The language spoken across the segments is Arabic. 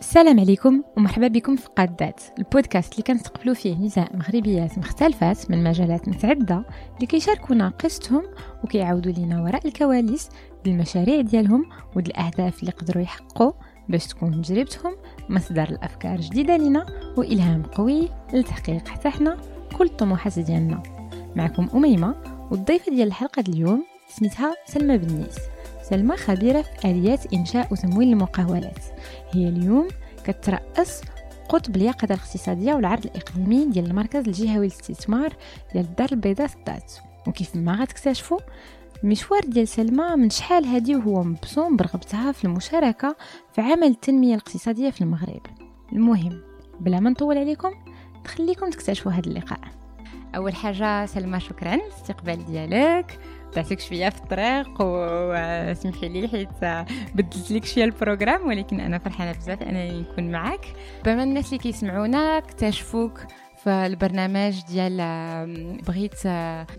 السلام عليكم ومرحبا بكم في قادات البودكاست اللي كنستقبلوا فيه نساء مغربيات مختلفات من مجالات متعددة اللي كيشاركونا قصتهم وكيعاودوا لنا وراء الكواليس بالمشاريع ديالهم والأهداف اللي قدروا يحققوا باش تكون تجربتهم مصدر الأفكار جديدة لنا وإلهام قوي لتحقيق حتى حنا كل الطموحات ديالنا. معكم أميمة والضيفة ديال الحلقة اليوم سميتها سلمى بنيس. سلمى خبيرة في آليات إنشاء وتمويل المقاولات. هي اليوم كترأس قطب اليقظة الاقتصادية والعرض الإقليمي ديال المركز الجهوي للاستثمار ديال الدار البيضاء سدات وكيف ما غتكتشفوا المشوار ديال سلمى من شحال هادي وهو مبصوم برغبتها في المشاركة في عمل التنمية الاقتصادية في المغرب. المهم بلا ما نطول عليكم نخليكم تكتشفوا هذا اللقاء. أول حاجة سلمى شكرا. الاستقبال ديالك. تعطيك شوية في الطريق وسمحي لي حيت بدلت لك شوية البروغرام ولكن أنا فرحانة بزاف أنني نكون معك بما الناس اللي كيسمعونا اكتشفوك فالبرنامج ديال بغيت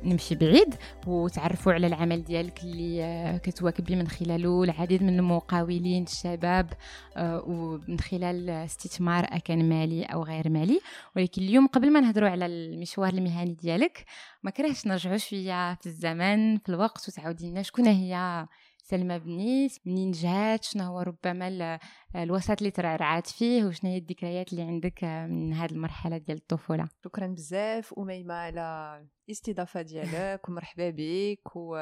نمشي بعيد وتعرفوا على العمل ديالك اللي كتواكبي من خلاله العديد من المقاولين الشباب ومن خلال استثمار أكان مالي أو غير مالي. ولكن اليوم قبل ما نهضروا على المشوار المهني ديالك ما كرهش نرجعوا شوية في الزمن في الوقت وتعاودي لنا شكون هي سلمى بنيس منين جات شنو هو ربما الوسط اللي ترعرعات فيه وشنو هي الذكريات اللي عندك من هذه المرحلة ديال الطفولة؟ شكرا بزاف. أميمة على الاستضافه ديالك ومرحبا بك. و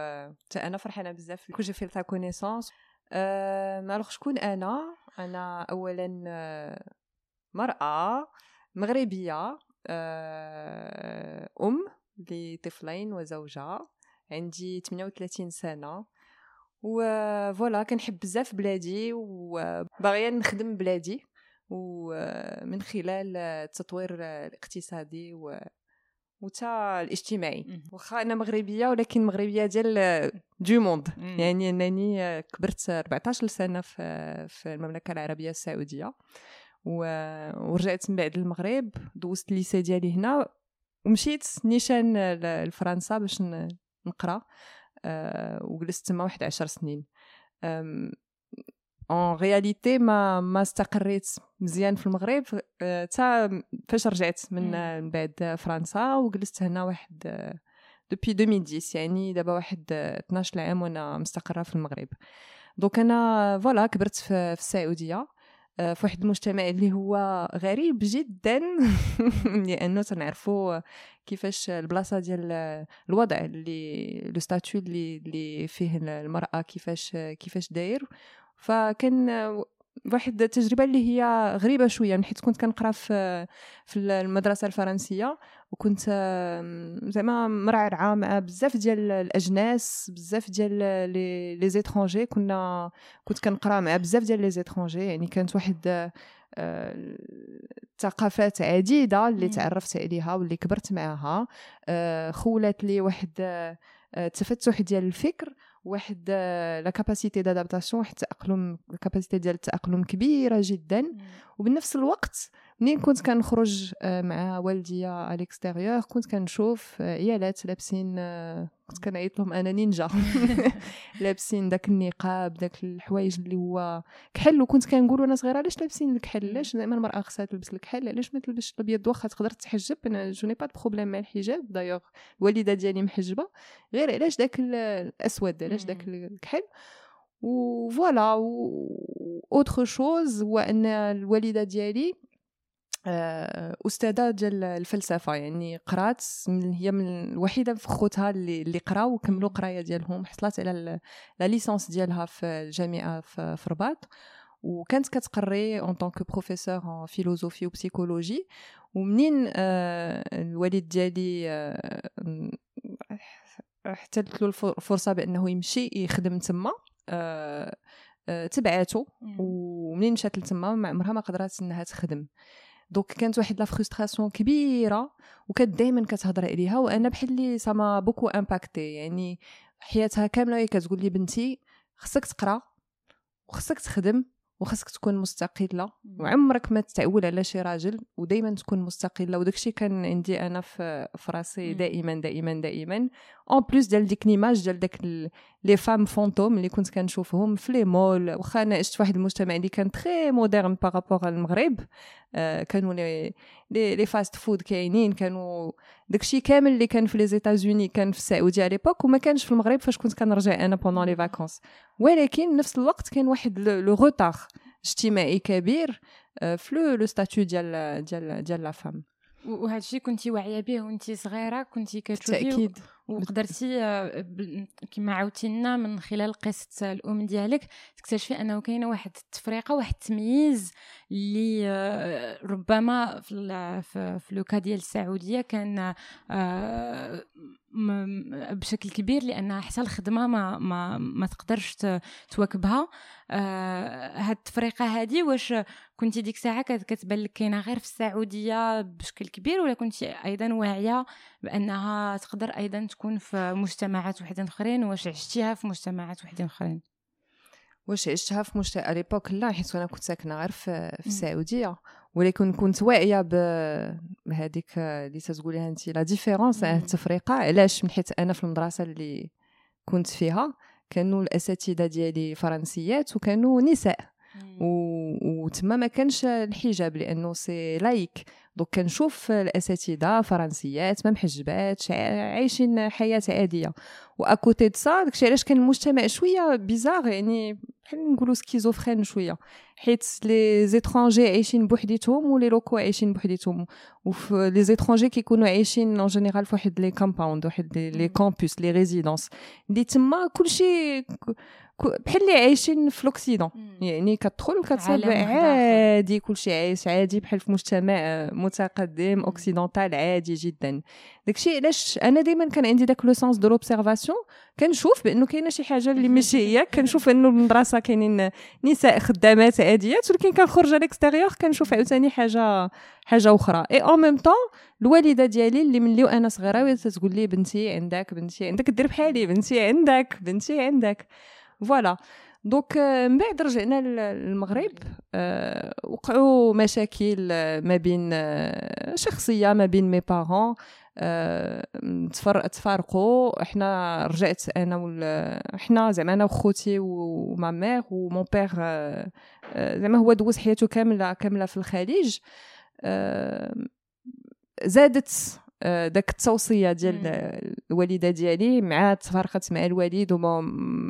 أنا فرحانة بزاف que je fais ta connaissance أه شكون أنا أنا اولا مرأة مغربية أم لطفلين وزوجة. عندي 38 سنة. و voilà كنحب بزاف بلادي وباغيه نخدم بلادي ومن خلال التطوير الاقتصادي و وتا الاجتماعي. واخا أنا مغربية ولكن مغربية ديال du monde يعني أنني كبرت 14 سنة في في المملكة العربية السعودية. ورجعت من بعد المغرب دوزت ال lycée ديالي هنا ومشيت نيشان لفرنسا باش نقرأ. وجلست تما واحد عشر سنين. en réalité ما ما استقريت مزيان في المغرب حتى فاش رجعت من بعد فرنسا وجلست هنا واحد depuis 2010 يعني دابا واحد 12 عام وأنا مستقرة في المغرب. donc أنا voilà كبرت في السعودية. آه، في واحد المجتمع اللي هو غريب جدا. لأنه تنعرفوا كيفاش البلاصة ديال الوضع اللي le statut اللي اللي فيه المرأة كيفاش كيفاش داير. فكان واحد التجربة اللي هي غريبة شوية. حيت كنت كنقرا في في المدرسة الفرنسية وكنت زعما مرعرعة مع بزاف ديال الأجناس بزاف ديال les étrangers. كنا كنت كنقرا مع بزاف ديال les étrangers. يعني كانت واحد آه، ثقافات عديدة اللي تعرفت عليها واللي كبرت معها آه، خولات لي واحد التفتح آه، ديال الفكر. واحد la capacité d'adaptation واحد التأقلم ال capacité ديال التأقلم كبيرة جدا. وبنفس الوقت منين كنت كنخرج آه، مع والديا على ال extérieur كنت كنشوف آه، عيالات لابسين آه، كنت كنعيط لهم أنا نينجا لابسين داك النقاب داك الحوايج اللي هو كحل وكنت كنقول وأنا صغيرة علاش لابسين الكحل؟ علاش دائما المرأة خصها تلبس الكحل؟ علاش ما تلبسش الأبيض؟ واخا تقدر تحجب؟ أنا je n'ai pas problème مع الحجاب دايوغ الوالده ديالي محجبة. غير علاش داك الأسود علاش داك الكحل؟ و voilà autre chose هو أن الوالدة ديالي أستاذة ديال الفلسفة يعني قرات من هي من الوحيدة في خوتها اللي اللي قراو وكملوا قراية ديالهم حصلت على la licence ديالها في الجامعة في رباط. وكانت كتقري en tant que professeur en philosophie و psychologie ومنين آه الوالد ديالي آه احتلت له الفرصة بأنه يمشي يخدم تما آه آه تبعاتو ومنين مشات لتما ما عمرها ما قدرات إنها تخدم. donc كانت واحد la frustration كبيرة وكانت دائما كتهضر عليها وأنا بحال لي ça m'a beaucoup impacté يعني حياتها كاملة هي كتقول لي بنتي خصك تقرأ وخصك تخدم. وخاصك تكون مستقلة. وعمرك ما تتعول على شي راجل ودائما تكون مستقلة. وداكشي كان عندي أنا في راسي دائما دائما دائما. en plus ديال ديك l'image ديال داك les femmes fantômes اللي كنت كنشوفهم في les malls واخا أنا عشت في واحد المجتمع اللي كان très moderne par rapport المغرب آه كانوا les les, les fast food كاينين. كانوا داكشي كامل اللي كان في les États-Unis كان في السعودية على l'époque وما كانش في المغرب. فاش كنت كنرجع أنا pendant les vacances ولكن نفس الوقت كان واحد le retard اجتماعي كبير آه، في le statut ديال ديال ديال la femme وهذا الشيء كنتي واعية به وانت صغيرة كنتي كتشوفي بالتأكيد. وقدرتي آه، كما عاودتي لنا من خلال قصة الأم ديالك تكتشفي أنه كاينة واحد التفريقة واحد التمييز اللي آه، ربما في في لوكا ديال السعودية كان بشكل كبير لانها حتى الخدمة ما ما ما تقدرش تواكبها. آه هاد التفرقه هذه واش كنتي ديك الساعة كتبان لك كاينة غير في السعودية بشكل كبير ولا كنتي أيضا واعية بأنها تقدر أيضا تكون في مجتمعات وحدين آخرين واش عشتيها في مجتمعات وحدين آخرين؟ واش عشتها في مجتمع l'époque لا حيت أنا كنت ساكنة غير في, في السعودية. ولكن كنت واعية بهذيك اللي تتقوليها أنت la différence التفرقه علاش؟ من حيت أنا في المدرسة اللي كنت فيها كانوا الأساتذة ديالي فرنسيات وكانوا نساء. وتما ما كانش الحجاب لأنه c'est laïque. donc كنشوف الأساتذة فرنسيات ما محجبات عايشين حياة عادية. و à côté de ça داكشي علاش كان المجتمع شوية bizarre يعني بحال نقولوا schizophrène شوية حيت les étrangers عايشين بوحديتهم و les locaux عايشين بوحديتهم وفي les étrangers كيكونوا عايشين en général فواحد les compounds واحد les campus les résidences اللي تما كلشي بحال اللي عايشين في l'Occident يعني كتدخل كتصيب عادي كلشي عايش عادي بحال في مجتمع متقدم occidental عادي جدا داكشي علاش أنا دائما كان عندي داك le sens de l'observation كنشوف بأنه كاينة شي حاجة اللي ماشي هي كنشوف أنه المدرسة كاينين نساء خدامات عاديات ولكن كنخرج على ال extérieur كنشوف عاوتاني حاجة حاجة أخرى. et en même temps الوالدة ديالي اللي ملي وأنا صغيرة تقول لي بنتي عندك بنتي عندك دير بحالي بنتي عندك بنتي عندك. voilà donc من بعد رجعنا للمغرب وقعوا مشاكل ما بين شخصية ما بين mes parents تفارقوا. إحنا رجعت أنا وال إحنا زعما أنا وخوتي و ma mère و mon père زعما هو دوز حياته كامله كاملة في الخليج. زادت آه، داك التوصية ديال الوالدة ديالي مع تفارقت مع الوالد وما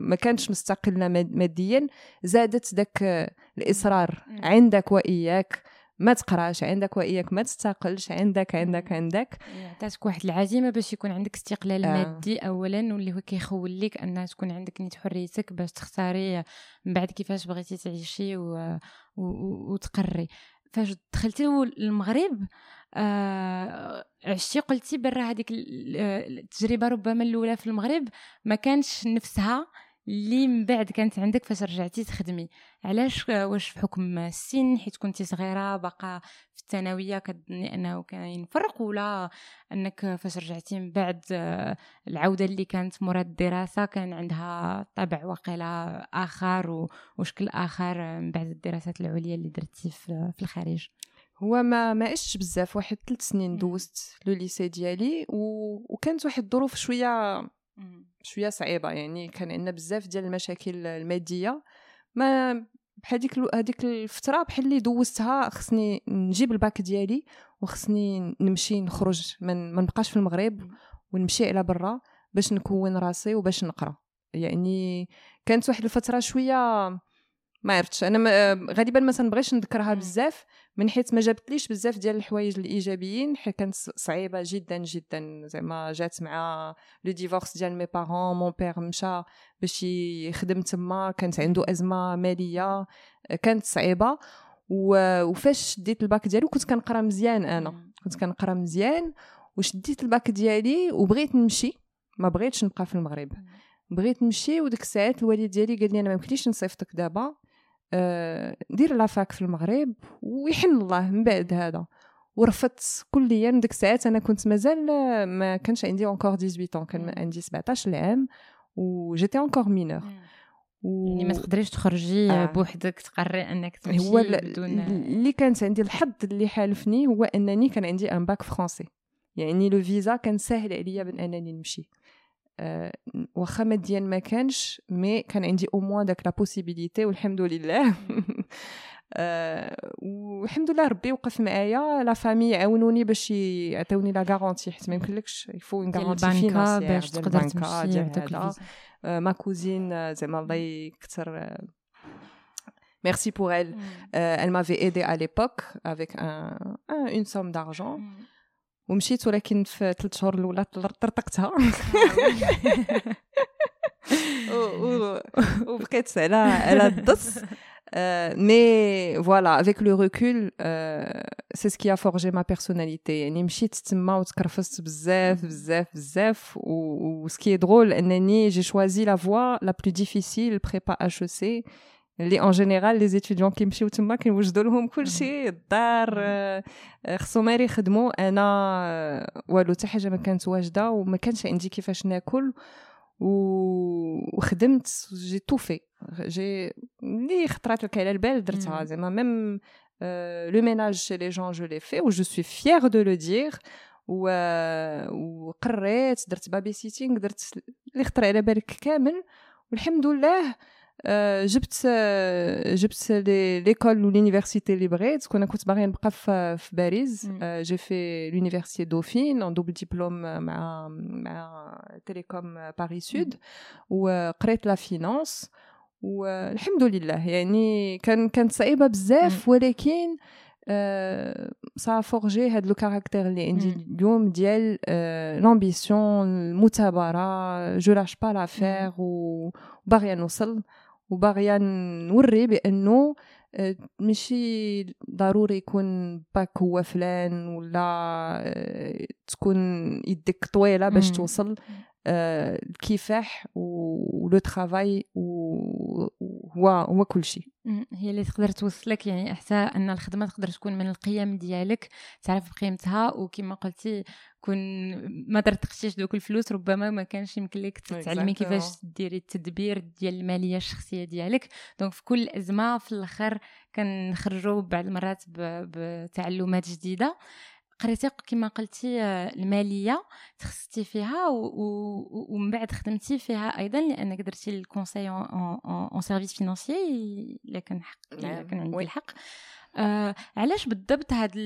ما كانش مستقله ماديا. زادت داك الإصرار عندك وإياك. ما تقراش عندك وإياك ما تستقلش عندك عندك عندك. عطاتك واحد العزيمة باش يكون عندك استقلال آه. مادي اولا واللي هو كيخول لك انها تكون عندك نيت حريتك باش تختاري من بعد كيفاش بغيتي تعيشي و... و... وتقري. فاش دخلتي المغرب آه عشتي قلتي برا هذيك التجربة ربما الأولى في المغرب ما كانش نفسها اللي من بعد كانت عندك فاش رجعتي تخدمي. علاش واش في حكم السن حيت كنتي صغيرة باقا في الثانوية كتظني انه كاين فرق ولا أنك فاش رجعتي من بعد العودة اللي كانت مراد الدراسة كان عندها طابع وقيله آخر وشكل آخر من بعد الدراسات العليا اللي درتي في الخارج؟ هو ما ما عشتش بزاف واحد ثلاث سنين دوزت لو ليسي ديالي و... وكانت واحد الظروف شوية شوية صعيبة يعني كان عندنا بزاف ديال المشاكل المادية. ما بحال ديك هذيك الفترة بحال اللي دوزتها خصني نجيب الباك ديالي وخصني نمشي نخرج من ما نبقاش في المغرب ونمشي على برا باش نكون راسي وباش نقرأ. يعني كانت واحد الفترة شوية ما عرفتش. أنا غالبا ما تنبغيش نذكرها بزاف من حيث ما جابتليش بزاف ديال الحوايج الإيجابيين حيت كانت صعيبة جدا جدا. زعما جات مع le divorce ديال mes parents mon père مشى باش يخدم تما كانت عنده أزمة مالية كانت صعيبة. وفاش شديت الباك ديالي كنت كنقرا مزيان أنا. كنت كنقرا مزيان وشديت الباك ديالي وبغيت نمشي. ما بغيتش نبقى في المغرب. بغيت نمشي وديك الساعات الوالد ديالي قال لي أنا ما يمكنليش نصيفطك دابا. آه، دير la fac في المغرب ويحن الله من بعد هذا. ورفضت كليا ديك الساعات أنا كنت مازال ما كانش عندي encore 18 كان عندي 17 عام وجيتي encore mineure و... يعني ما تقدريش تخرجي آه. بوحدك تقرري أنك تمشي هو بدون اللي كانت عندي الحظ اللي حالفني هو أنني كان عندي un bac français يعني le visa كان ساهل عليا بأن انني نمشي. واخا ماديا ما كانش mais كان عندي au moins داك la possibilité والحمد لله والحمد لله ربي وقف معايا la famille عاونوني باش يعطيوني la garantie حيت ما يمكنلكش il faut une garantie financière باش تقدر تمشي ma cousine زعما الله يكثر Merci pour elle. Mm. Euh, elle m'avait aidé à l'époque avec un, un, une somme d'argent. Mm. ومشيت ولكن في ثلاث شهور الأولى طرطقتها. وبقيت على على الدص mais voilà avec le recul c'est ce qui a forgé ma personnalité يعني مشيت تما وتكرفست بزاف بزاف بزاف. و ce qui est drôle أنني j'ai choisi la voie la plus difficile prépa HEC اللي en général les étudiants كيمشيو تما كنوجدوا لهم كلشي الدار خصهم غير يخدموا. أنا والو حتى حاجة ما كانت واجدة وما كانش عندي كيفاش ناكل وخدمت j'ai tout fait j'ai اللي خطرات لك على البال درتها. زعما même le ménage chez les gens je l'ai fait و je suis fière de le dire و وقريت درت baby-sitting درت اللي خطر على بالك كامل. والحمد لله Euh, جبت جبت l'école و l'université اللي بغيت كنا كنت باغيه نبقى في في باريس j'ai fait l'université Dauphine en double diplôme مع مع Télécom Paris Sud وقريت la finance والحمد لله يعني كان كانت صعيبه بزاف ولكن ça forgé هاد le caractère اللي عندي اليوم ديال l'ambition المثابره je lâche pas l'affaire وباغيه نوصل وباغية نوري بأنه آه، ماشي ضروري يكون باك هو فلان ولا آه، تكون يدك طويلة باش توصل. الكفاح و le travail هو هو كل شيء هي اللي تقدر توصلك يعني حتى إن الخدمة تقدر تكون من القيم ديالك تعرف بقيمتها وكما قلتي كون ما طرطقتيش دوك الفلوس ربما ما كانش يمكن لك تتعلمي كيفاش ديري التدبير ديال المالية الشخصية ديالك. donc في كل أزمة في الأخر كنخرجوا بعض المرات بتعلمات جديدة. قريتي كما قلتي المالية تخصصتي فيها ومن بعد خدمتي فيها أيضا لأنك درتي ال conseil en services financiers إلا كان حق إلا كان عندي الحق. آه علاش بالضبط هاد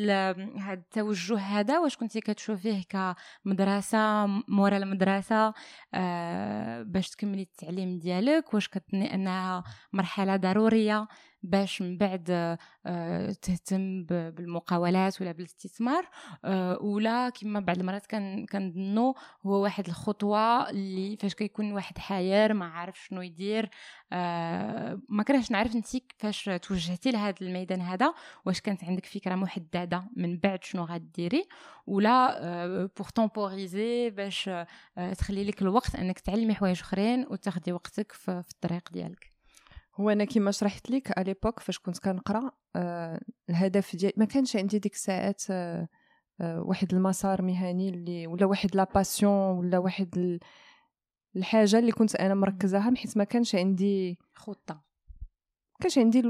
هاد التوجه هذا؟ واش كنتي كتشوفيه كمدرسة مورا المدرسة؟ آه باش تكملي التعليم ديالك؟ واش كنتي أنها مرحلة ضرورية؟ باش من بعد آه، تهتم بالمقاولات ولا بالاستثمار آه، ولا كما بعض المرات كنظنوا هو واحد الخطوة اللي فاش كيكون واحد حير ما عارف شنو يدير آه، ما كرهش نعرف انت كيفاش توجهتي لهذا الميدان هذا واش كانت عندك فكرة محددة من بعد شنو غديري ولا pour temporiser باش تخلي لك الوقت أنك تعلمي حوايج أخرين وتاخدي وقتك في الطريق ديالك. هو أنا كيما شرحت لك على l'époque فاش كنت كنقرأ آه الهدف ديالي ما كانش عندي ديك الساعات آه آه واحد المسار مهني اللي ولا واحد la passion ولا واحد الحاجة اللي كنت أنا مركزاها حيت ما كانش عندي خطة. كانش عندي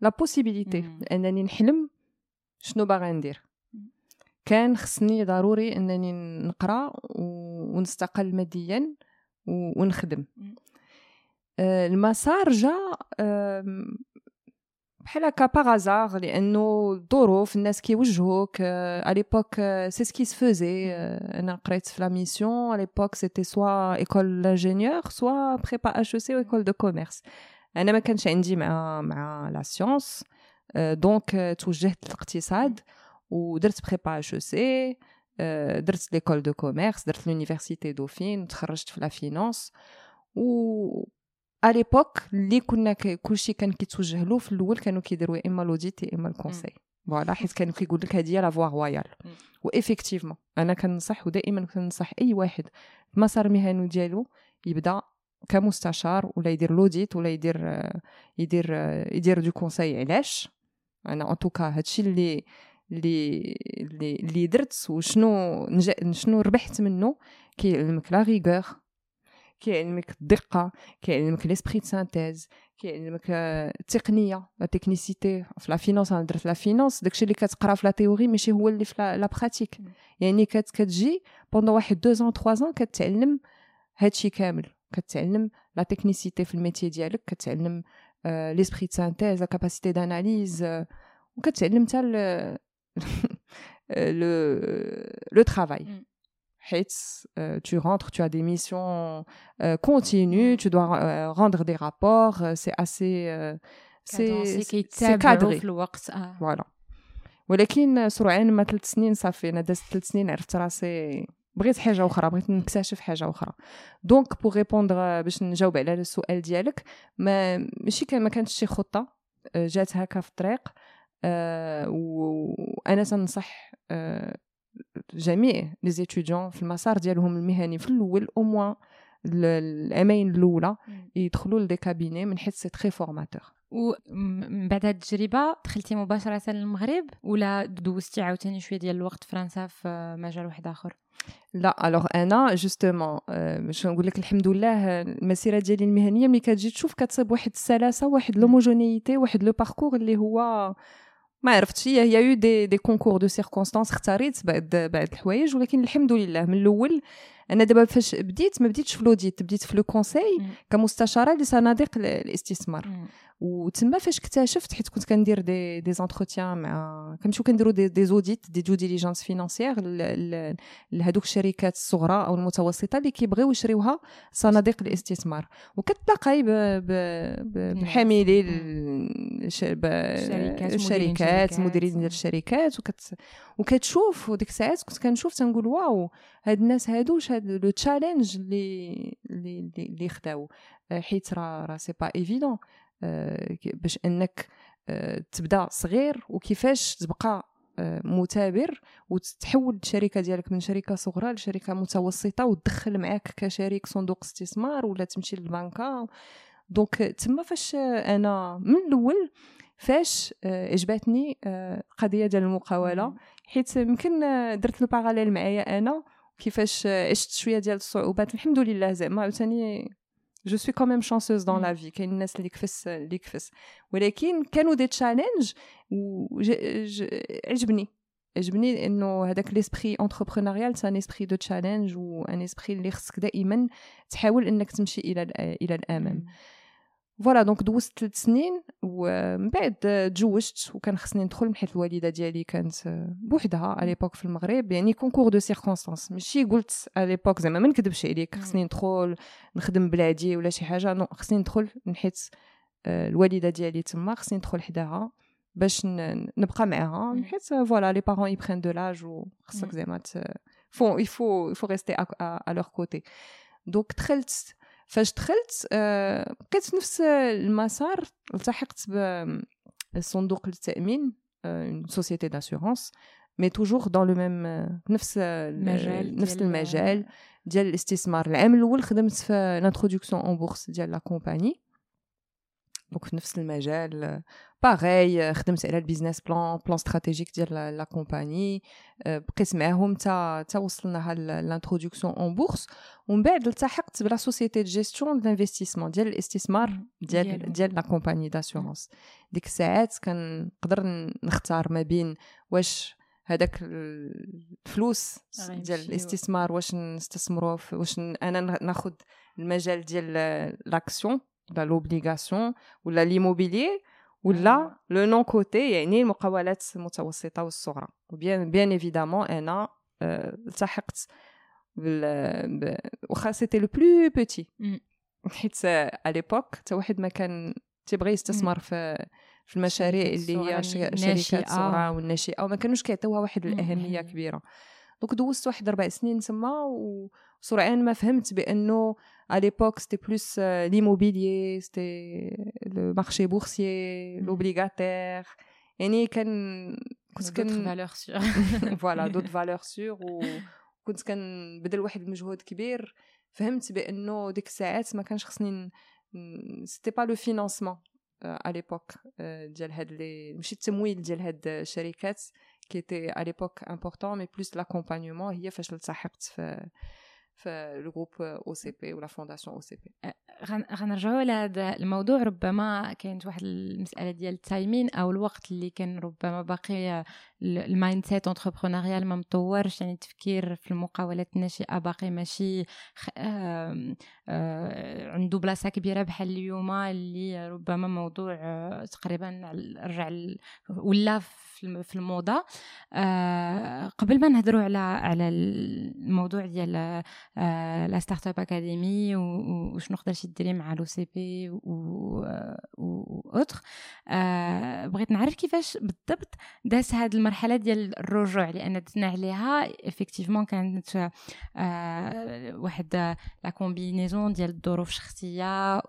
la possibilité أنني نحلم شنو باغا ندير. كان خصني ضروري أنني نقرأ ونستقل ماديا ونخدم. آه، المسار جا بحال هكا par hasard لأنه الظروف الناس كيوجهوك à l'époque c'est ce qui se faisait أنا قريت في la mission à l'époque c'était soit école l'ingénieur soit prépa HEC école de commerce أنا ما كانش عندي مع مع la science donc توجهت للاقتصاد ودرت prépa HEC درت l'école de commerce درت l'université Dauphine تخرجت في la finance و à l'époque اللي كنا كلشي كان كيتوجه له في الأول كانوا كيديروا إما l'audit يا إما ال conseil voilà حيت كانوا كيقول لك هذه هي la voie royale و effectivement أنا كنصح ودائما كنصح أي واحد المسار المهني ديالو يبدأ كمستشار ولا يدير l'audit ولا يدير يدير يدير du conseil علاش؟ أنا en tout cas هادشي اللي اللي اللي درت وشنو شنو ربحت منه كيعلمك la rigueur كيعلمك الدقة كيعلمك l'esprit de synthèse كيعلمك التقنية la technicité في la finance أنا درت la finance داكشي اللي كتقرا في la théorie ماشي هو اللي في la pratique يعني كت كتجي pendant واحد deux ans trois ans كتعلم هادشي كامل. كتعلم la technicité في الميتي ديالك كتعلم l'esprit de synthèse la capacité d'analyse وكتعلم حتى le le travail tu rentres, tu as des missions euh, continues, tu dois euh, rendre des rapports, c'est assez c'est cadré. voilà. ولكن سرعان ما ثلاث سنين صافي أنا دازت ثلاث سنين عرفت راسي بغيت حاجة أخرى بغيت نكتشف حاجة أخرى donc pour répondre باش نجاوب على السؤال ديالك ما ماشي كان ما كانتش شي خطه جات هكا في الطريق وأنا تنصح جميع les étudiants في المسار ديالهم المهني في الأول au moins العامين الأولى يدخلوا ل des cabinets من حيث c'est très formateur ومن بعد هاد التجربة دخلتي مباشرة للمغرب ولا دوزتي عاوتاني شوية ديال الوقت في فرنسا في مجال واحد آخر؟ لا alors أنا justement باش نقول لك الحمد لله المسيرة ديالي المهنية ملي كتجي تشوف كتصيب واحد السلاسة واحد l'homogénéité واحد le parcours اللي هو ما عرفتش. هي هي y a eu des des concours de circonstances اختاريت بعد بعد الحوايج ولكن الحمد لله من الأول أنا دابا فاش بديت ما بديتش في l'audit بديت في le conseil كمستشارة لصناديق الاستثمار. وتما فاش اكتشفت حيت كنت كندير des des entretiens مع كنمشيو كنديروا des des audits des due diligence financières لهذوك الشركات الصغرى أو المتوسطه اللي كيبغيو يشريوها صناديق الاستثمار وكتلاقاي بحاملي الشركات مديرين ديال الشركات وكت وكتشوف وديك الساعات كنت كنشوف تنقول waouh هاد الناس هادو هاد le challenge اللي اللي اللي خداو حيت راه راه c'est pas évident باش إنك تبدأ صغير وكيفاش تبقى مثابر وتتحول الشركة ديالك من شركة صغرى لشركة متوسطة وتدخل معاك كشريك صندوق استثمار ولا تمشي للبنكة. donc تما فاش أنا من الأول فاش عجبتني القضية ديال المقاولة. حيت يمكن درت le parallèle معايا أنا كيفاش عشت شوية ديال الصعوبات. الحمد لله زعما عاوتاني je suis quand même chanceuse dans la vie كاين الناس اللي كفس اللي كفس ولكن كانوا des challenges عجبني عجبني انه هذاك l'esprit entrepreneurial c'est un esprit de challenge و un esprit اللي خصك دائما تحاول انك تمشي إلى إلى الامام voilà donc دوزت ثلاث سنين ومن بعد تزوجت وكان خصني ندخل من حيث الوالده ديالي كانت بوحدها على l'époque في المغرب يعني concours de circonstances ماشي قلت على l'époque زعما ما نكذبش عليك خصني ندخل نخدم بلادي ولا شي حاجة non خصني ندخل من حيث الوالده ديالي تما خصني ندخل حداها باش نبقى معاها من حيث voilà les parents ils prennent de l'âge وخصك زعما faut il faut il faut rester à leur côté donc دخلت فاش دخلت بقيت في نفس المسار التحقت بصندوق التأمين une société d'assurance mais toujours dans le même نفس المجال نفس المجال ديال الاستثمار العام. الأول خدمت في l'introduction en bourse ديال la compagnie donc في نفس المجال باغي خدمت على ال business plan plan stratégique ديال la compagnie بقيت معاهم تا تا وصلنا l'introduction en bourse ومن بعد التحقت ب la société de gestion de investissement ديال الاستثمار ديال ديال la compagnie d'assurance ديك الساعات كنقدر نختار ما بين واش هذاك الفلوس ديال الاستثمار واش نستثمروا واش أنا ناخذ المجال ديال l'action لا l'obligation ولا l'immobilier ولا le non coté يعني المقاولات المتوسطه والصغرى و bien bien évidemment أنا التحقت بال واخا c'était le plus petit حيت à l'époque حتى واحد ما كان تيبغي يستثمر في في المشاريع اللي هي شركات صغرى والناشئه وما كانوش كيعطيوها واحد الاهميه كبيره donc دوزت واحد أربع سنين تما وسرعان ما فهمت بأنه à l'époque c'était plus euh, l'immobilier c'était le marché boursier mmh. l'obligataire يعني كان كنت كان valeur sûre voilà d'autres valeurs sûres وكنت كنبذل واحد المجهود كبير فهمت بانه ديك الساعات ما كانش خصني c'était pas le financement à l'époque ديال هاد les ماشي التمويل ديال هاد الشركات qui était à l'époque important mais plus l'accompagnement هي فاش التحقت في في le groupe OCP ولا فونداسيون OCP غنرجعوا لهذا الموضوع. ربما كانت واحد المسألة ديال ال timing أو الوقت اللي كان ربما باقي ال mindset entrepreneurial ما مطورش يعني التفكير في المقاولات الناشئة باقي ماشي آه عنده بلاصة كبيرة بحال اليوم اللي ربما موضوع آه تقريبا رجع ولا في الموضة. آه قبل ما نهضروا على على الموضوع ديال آه la Startup Academy وشنو نقدر ديري مع l'OCP و autres آه بغيت نعرف كيفاش بالضبط داز هاد المرحلة ديال الرجوع لأن دزنا عليها effectivement كانت واحد la combinaison ديال الظروف الشخصية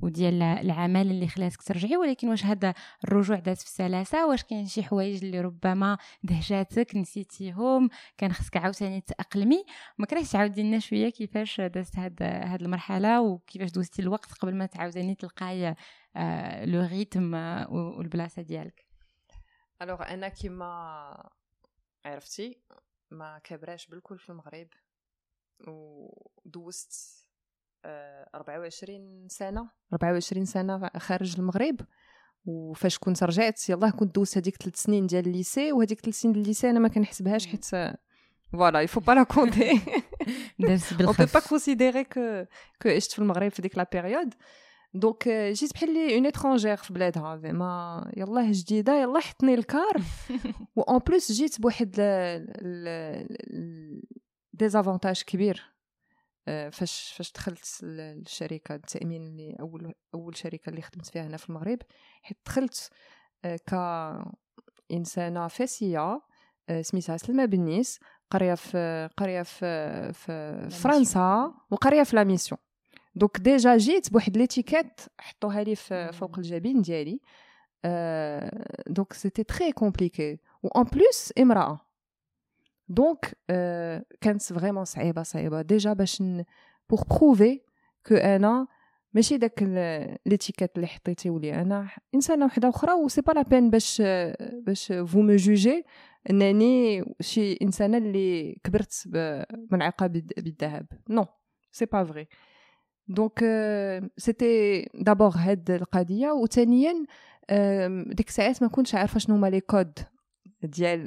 وديال العمل اللي خلاتك ترجعي ولكن واش هذا الرجوع داز في سلاسة واش كاين شي حوايج اللي ربما دهشاتك نسيتيهم كان خصك عاوتاني تأقلمي. ما كرهتش تعاودي لنا شوية كيفاش دازت هاد هاد المرحلة وكيفاش دوزتي الوقت قبل ما تعاوداني تلقاي آه le rythme والبلاصة ديالك. alors أنا كيما عرفتي ما كبرتش بالكل في المغرب ودوزت آه 24 سنة. 24 سنة خارج المغرب. وفاش كنت رجعت يلاه كنت دوزت هذيك ثلاث سنين ديال ال lycée وهذيك ثلاث سنين ديال ال lycée أنا ما كنحسبهاش حيت voilà il faut pas la compter on peut pas considérer que que عشت في المغرب في ديك la période donc جيت بحال l'étrangère في بلادها زعما يلاه جديدة يلاه حطني الكار. و en plus جيت بواحد désavantage كبير. فاش فاش دخلت الشركة التأمين اللي أول أول شركة اللي خدمت فيها هنا في المغرب حيت دخلت كإنسانة فاسية سميتها سلمى بنيس قارية في قارية في في فرنسا وقارية في la mission. donc déjà جيت بواحد l'étiquette حطوها لي فوق الجبين ديالي donc c'était très compliqué و en plus امرأة. donc كانت vraiment صعيبة صعيبة déjà باش pour prouver que أنا ماشي داك l'étiquette اللي حطيتي ولي أنا إنسانة وحده أخرى و c'est pas la peine باش باش vous me jugez انني شي إنسانة اللي كبرت بملعقة بالذهب non c'est pas vrai donc c'était d'abord هاد القضية وثانيا ديك الساعات ما كنتش عارفه شنو هما les codes ديال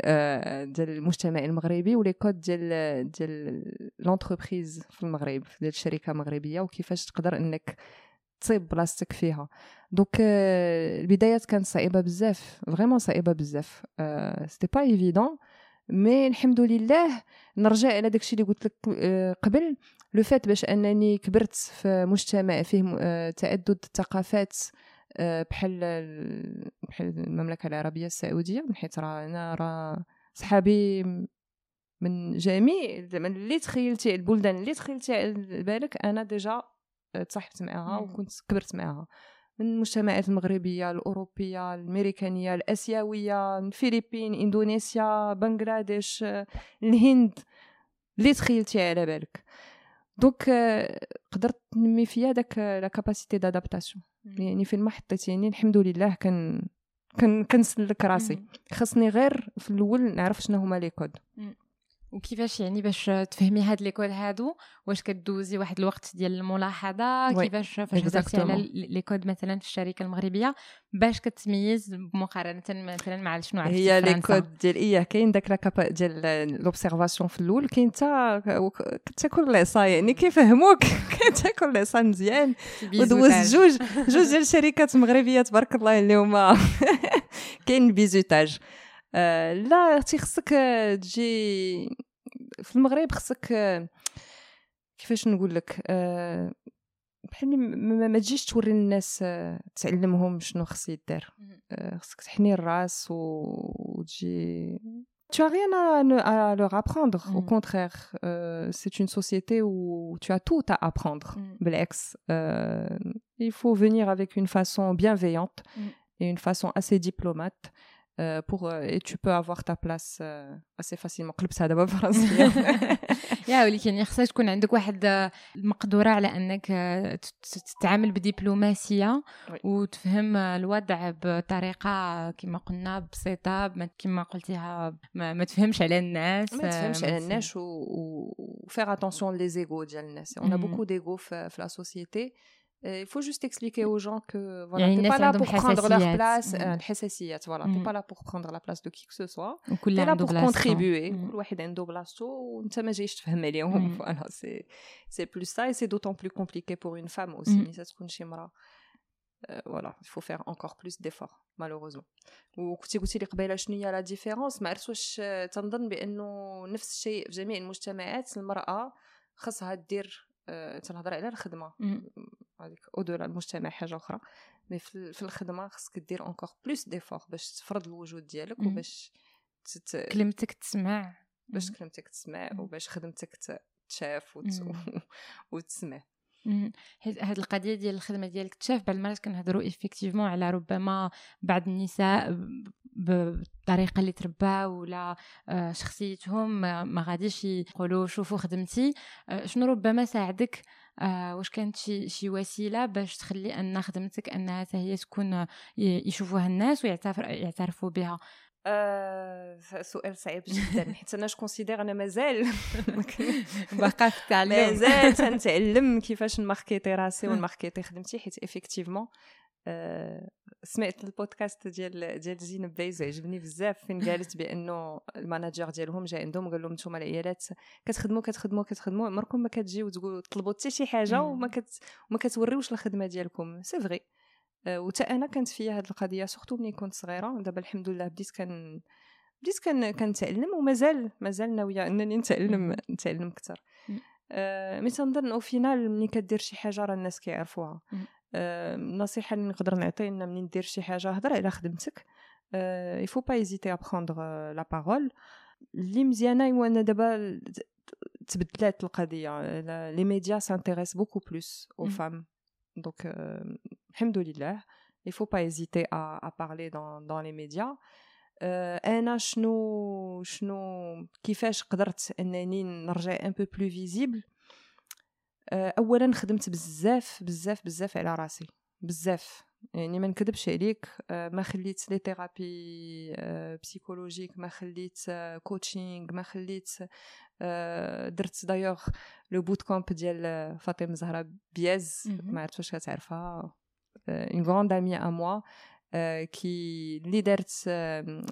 ديال المجتمع المغربي و les codes ديال ديال l'entreprise في المغرب ديال الشركة مغربية وكيفاش تقدر إنك تصيب بلاصتك فيها. donc البدايات كانت صعيبة بزاف vraiment صعيبة بزاف. c'était pas évident mais الحمد لله نرجع على داكشي اللي قلت لك قبل. le fait باش أنني كبرت في مجتمع فيه تعدد الثقافات بحال بحال المملكة العربية السعودية من حيث راه أنا راه صحابي من جميع من اللي تخيلتي البلدان اللي تخيلتي على بالك أنا déjà تصاحبت معاها وكنت كبرت معاها. من المجتمعات المغربية الأوروبية الأمريكانية الآسيوية الفلبين إندونيسيا بنغلاديش الهند اللي تخيلتي على بالك. donc قدرت ننمي فيا داك la capacité d'adaptation يعني فين ما حطيتيني الحمد لله كان كان كنسلك راسي. خاصني غير في الأول نعرف شنو هما les codes. وكيفاش يعني باش تفهمي هاد les codes هادو؟ واش كدوزي واحد الوقت ديال الملاحظة؟ كيفاش فاش هضرتي على les codes مثلا في الشركة المغربية باش كتميز مقارنة مثلا مع شنو عرفتي هي les codes ديال إيه كاين داك لا ديال لوبسيرفاسيون في الأول كاين حتى كتاكل العصا يعني كيفهموك؟ كتاكل العصا مزيان. ودوزت جوج جوج ديال الشركات المغربية تبارك الله اللي هما كاين بيزوتاج لا اختي خصك تجي في المغرب خصك كيفاش نقول لك آه، بحال ما تجيش توري الناس آه، تعلمهم شنو خص يدار خصك تحني الراس وتجي Tu as rien à, à leur apprendre, mm. au contraire. Euh, c'est une société où tu as tout à apprendre, mm. Blex. Euh, il faut venir avec une façon bienveillante mm. et une façon assez diplomate. Pour et tu peux avoir ta place assez facilement. قلبتها دابا فرنسيه يا ولكن خصها تكون عندك واحد المقدوره على أنك تتعامل بدبلوماسية وتفهم الوضع بطريقة كما قلنا بسيطة كما قلتيها ما, ما تفهمش على الناس ما تفهمش على الناس و فيغ اتونسيون لي زيغو ديال الناس. اون بوكو ديغو في لا سوسيتي il faut juste expliquer aux gens que voilà, t'es pas là pour prendre leur place الحساسيات voilà t'es pas là pour prendre la place de qui que ce soit t'es là pour contribuer كل واحد عنده بلاصتو وانت ما جايش تفهم عليهم voilà c'est c'est plus ça et c'est d'autant plus compliqué pour une femme aussi ملي تكون شي مرأة voilà il faut faire encore plus d'efforts malheureusement وكنتي قلتي لي قبيله شنو هي لا ديفيرونس ما عرفت واش تنظن بانه نفس الشيء في جميع المجتمعات المراه خاصها دير تنهضر على الخدمه هذيك اودولا المجتمع حاجة أخرى. mais في الخدمة خصك دير encore plus d'efforts باش تفرض الوجود ديالك وباش تت... كلمتك تسمع. باش كلمتك تسمع وباش خدمتك تشاف وت... وتسمع. هاد القضية ديال الخدمة ديالك تشاف بعض المرات كنهضروا effectivement على ربما بعض النساء بالطريقة اللي ترباو ولا آه، شخصيتهم ما غاديش يقولوا شوفوا خدمتي. آه، شنو ربما ساعدك آه واش كانت شي شي وسيلة باش تخلي أن خدمتك أنها هي تكون يشوفوها الناس ويعترف يعترفوا بها؟ آه سؤال صعيب جدا حيت أنا considère أنا مازال. باقا في التعلم مازال تنتعلم كيفاش ن marketer راسي ون marketer خدمتي حيت effectivement آه سمعت البودكاست ديال ديال زينب بيز عجبني بزاف. فين قالت بأنه ال manager ديالهم جا عندهم قال لهم نتوما العيالات كتخدموا كتخدموا كتخدموا عمركم ما كتجيو تقولوا طلبوا حتى شي حاجة وما كت وما كتوريوش الخدمة ديالكم. c'est vrai آه، وتا أنا كانت فيا هاد القضية surtout ملي كنت صغيرة. دابا الحمد لله بديت كان بديت كان كنتعلم ومازال مازال ناوية أنني نتعلم نتعلم أكثر آه mais تنظن au final ملي كدير شي حاجة راه الناس كيعرفوها. النصيحة اللي نقدر نعطي إن ملي ندير شي حاجة هضر على خدمتك. il faut pas hésiter à prendre la parole اللي مزيانة هو ان دابا تبدلات القضية. les médias s'intéressent beaucoup plus aux femmes Donc, euh, الحمد لله, il faut pas hésiter à, à parler dans, dans les médias. أنا شنو شنو كيفاش قدرت أنني نرجع un peu plus visible اولا خدمت بزاف بزاف بزاف على راسي بزاف. يعني ما نكذبش عليك ما خليت لي thérapie psychologique ما خليت coaching ما خليت درت d'ailleurs le bootcamp ديال فاطمة زهرة بياز. ما عرفت واش كتعرفها. une grande amie à moi كي اللي دارت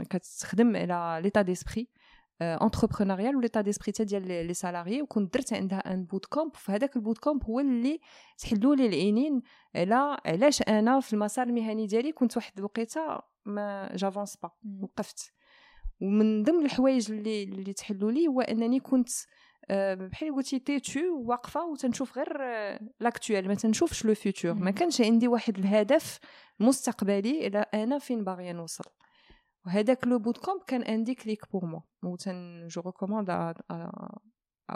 كتخدم على l'état d'esprit entrepreneurial و l'état d'esprit ديال les salariés وكنت درت عندها un bootcamp فهذاك ال bootcamp هو اللي تحلوا لي العينين على علاش أنا في المسار المهني ديالي كنت واحد الوقيته ما j'avance pas وقفت ومن ضمن الحوايج اللي اللي تحلوا لي هو انني كنت بحال قلتي تيتو واقفه وتنشوف غير l'actuel ما تنشوفش le futur ما كانش عندي واحد الهدف مستقبلي إلى أنا فين باغيه نوصل وهذاك le bootcamp كان un déclic pour moi و je recommande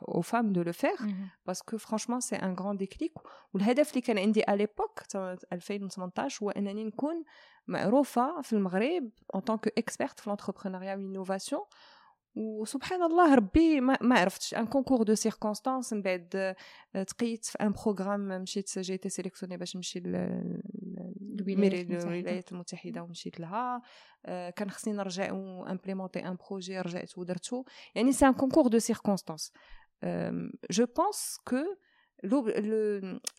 aux femmes de le faire mm -hmm. parce que franchement c'est un grand déclic. والهدف اللي كان عندي à l'époque 2018 هو أنني نكون معروفة في المغرب en tant que experte في l'entrepreneuriat وال innovation وسبحان الله ربي ما, ما عرفتش. un concours de circonstances من بعد تقيت في un programme مشيت j'ai été sélectionnée باش نمشي للولايات المتحدة ومشيت لها. كان خصني نرجع و implémenter un projet رجعت ودرتو يعني c'est un concours de circonstances je pense que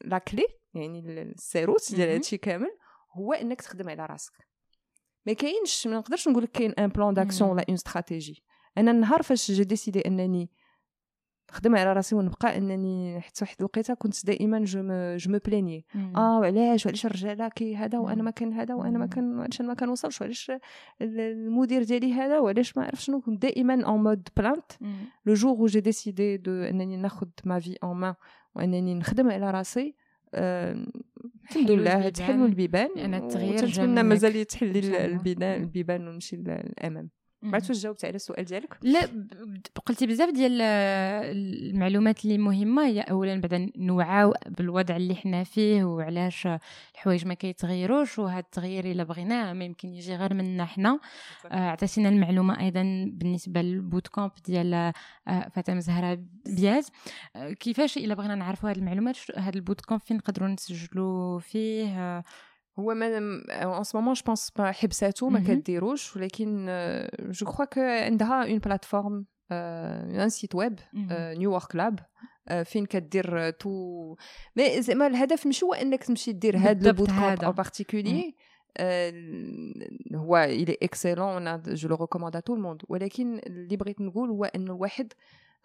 la clé يعني السيكريت ديال هادشي كامل هو إنك تخدم على راسك. ما كاينش ما نقدرش نقول لك كاين un plan d'action ولا une stratégie أنا النهار فاش j'ai décidé أنني نخدم على راسي ونبقى انني حتى واحد الوقيته كنت دائما je me je me plaignais آه وعلاش وعلاش الرجاله كي هذا وأنا ما كان هذا وأنا ما كان علاش ما كنوصلش؟ وعلاش المدير ديالي هذا وعلاش ما عرف شنو؟ كنت دائما en mode plainte le jour j'ai décidé de انني ناخذ ma vie en main وانني نخدم على راسي الحمد لله تحلوا البيبان لأن التغيير نتمنى مازال يتحل البيبان ونمشي للامام ما عرفتش جاوبت على السؤال ديالك؟ لا قلتي بزاف ديال المعلومات اللي مهمة. هي اولا بعدا نوعاو بالوضع اللي حنا فيه وعلاش الحوايج ما كيتغيروش وهذا التغيير إلا بغيناه ما يمكن يجي غير منا حنا. آه، عطاتينا المعلومة أيضا بالنسبة للبوت كامب ديال آه، فاطمة زهراء بياز. آه، كيفاش إلا بغينا نعرفوا هذه المعلومات هذا ال bootcamp فين نقدروا نسجلوا فيه؟ هو ما en ce moment je pense حبساتو ما كديروش ولكن je crois que عندها une plateforme un site web نيو ورك لاب فين كدير tout. mais زعما الهدف مش هو إنك تمشي دير هاد ال bootcamp en particulier هو il est excellent je le recommande à tout le monde ولكن اللي بغيت نقول هو ان الواحد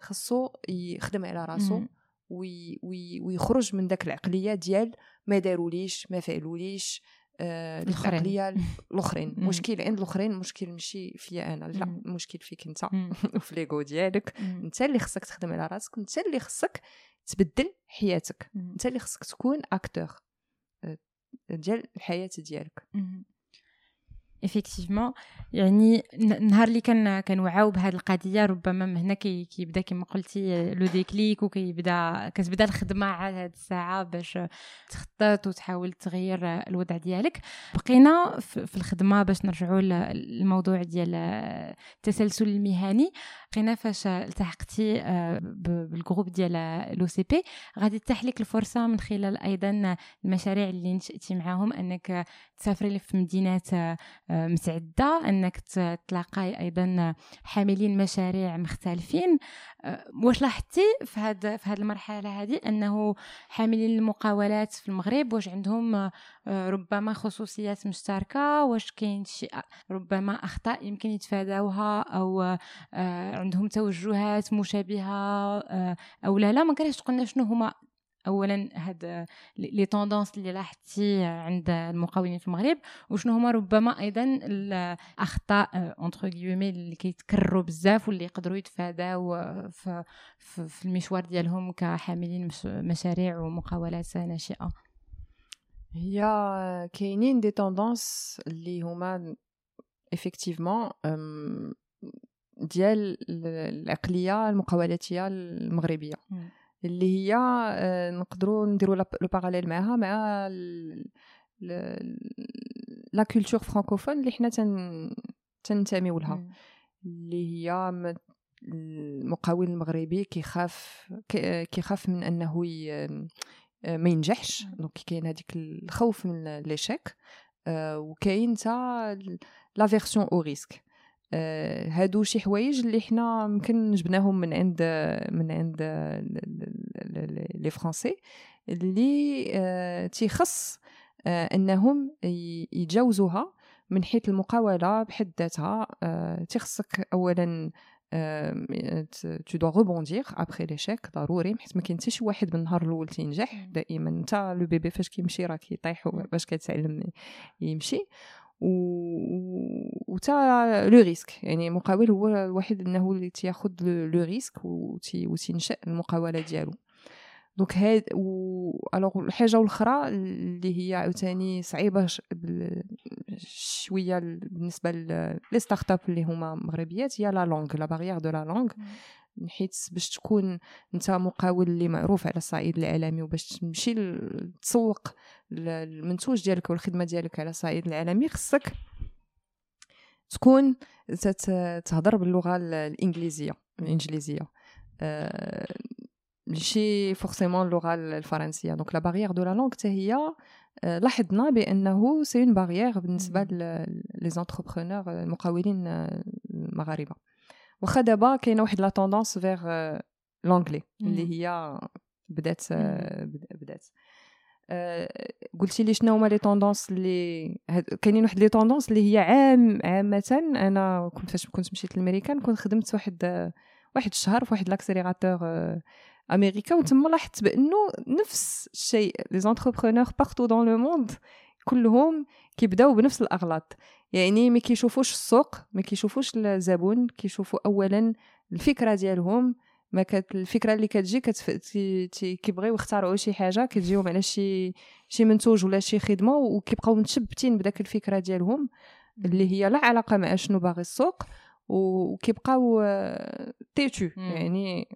خصو يخدم على راسو oui oui ويخرج من داك العقلية ديال ما داروليش ما فعلوليش آه العقليه الاخرين مشكل عند الأخرين مشكل ماشي فيا أنا لا المشكل فيك أنت وفي l'ego ديالك. أنت اللي خصك تخدم على راسك أنت اللي خصك تبدل حياتك. أنت اللي خصك تكون acteur ديال الحياة ديالك. effectivement يعني النهار اللي كان كنوعاو بهذه القضية ربما من هنا كيبدا كما قلتي le déclic وكيبدا كتبدا الخدمة على هذه الساعة باش تخطط وتحاول تغير الوضع ديالك. بقينا في الخدمة باش نرجعوا للموضوع ديال التسلسل المهني. بقينا فاش التحقتي بال groupe ديال OCP. غادي تتاح لك الفرصة من خلال أيضا المشاريع اللي نشأتي معاهم أنك تسافري في مدينات متعدة أنك تلاقاي أيضا حاملين مشاريع مختلفين. أه، واش لاحظتي في هذا في هذه المرحلة هذه أنه حاملين المقاولات في المغرب واش عندهم أه، ربما خصوصيات مشتركة واش كاين شي ربما أخطاء يمكن يتفاداوها أه، عندهم توجهات مشابهة أو لا لا ما كرهتش تقولنا شنو هما اولا هاد les tendances اللي لاحظتي عند المقاولين في المغرب وشنو هما ربما أيضا الأخطاء entre guillemets اللي كيتكرروا بزاف واللي يقدروا يتفاداو في, في المشوار ديالهم كحاملين مشاريع ومقاولات ناشئة. هي كاينين des tendances اللي هما effectivement ديال العقلية المقاولاتية المغربية. اللي هي آه، نقدروا نديروا le parallèle معاها مع la culture francophone اللي حنا تنتميو لها. اللي هي المقاول المغربي كيخاف كيخاف من أنه ما ينجحش. donc كاين هذيك الخوف من l'échec آه، وكاين تا l'aversion au risque آه، هادو شي حوايج اللي حنا يمكن جبناهم من عند من عند les Français اللي آه، تيخص آه، انهم يتجاوزوها من حيث المقاولة بحد ذاتها. تيخصك اولا tu dois rebondir après l'échec ضروري حيت ما كاين حتى شي واحد من النهار الأول تينجح دائما انت le bébé فاش كيمشي راه كيطيح باش كيتعلم يمشي. وتا le risque. يعني المقاول هو الوحيد انه اللي تياخذ le risque وتينشا المقاوله ديالو. donc هاد و alors الحاجة الاخرى اللي هي عاوتاني صعيبه شوية بالنسبة les startups اللي هما مغربيات هي la langue la barrière de la langue. حيت باش تكون انت مقاول اللي معروف على الصعيد العالمي وباش تمشي تسوق المنتوج ديالك والخدمة ديالك على الصعيد العالمي خصك تكون تهضر باللغة الإنجليزية الإنجليزية. أه ماشي forcément اللغة الفرنسية. donc la barrière de la langue حتى هي آه، لاحظنا بأنه c'est une barrière بالنسبة les entrepreneurs المقاولين المغاربة. واخا دابا كاينة واحد la tendance vers l'anglais اللي هي بدات بدات. قلتي لي شنو هما les tendances اللي كاينين واحد les tendances اللي هي عام عامة. أنا كنت فاش كنت مشيت للميريكان كنت خدمت واحد واحد الشهر في واحد l'accélérateur أمريكا وتما لاحظت بأنه نفس الشيء les entrepreneurs partout dans le monde كلهم كيبداو بنفس الأغلاط. يعني ما كيشوفوش السوق ما كيشوفوش الزبون كيشوفوا اولا الفكرة ديالهم. ما كانت الفكرة اللي كتجي كتف... كيبغيو يختاروا شي حاجة كتجيهم على شي شي منتوج ولا شي خدمة وكيبقاو متشبتين بداك الفكرة ديالهم اللي هي لا علاقة مع شنو باغي السوق وكيبقاو têtus يعني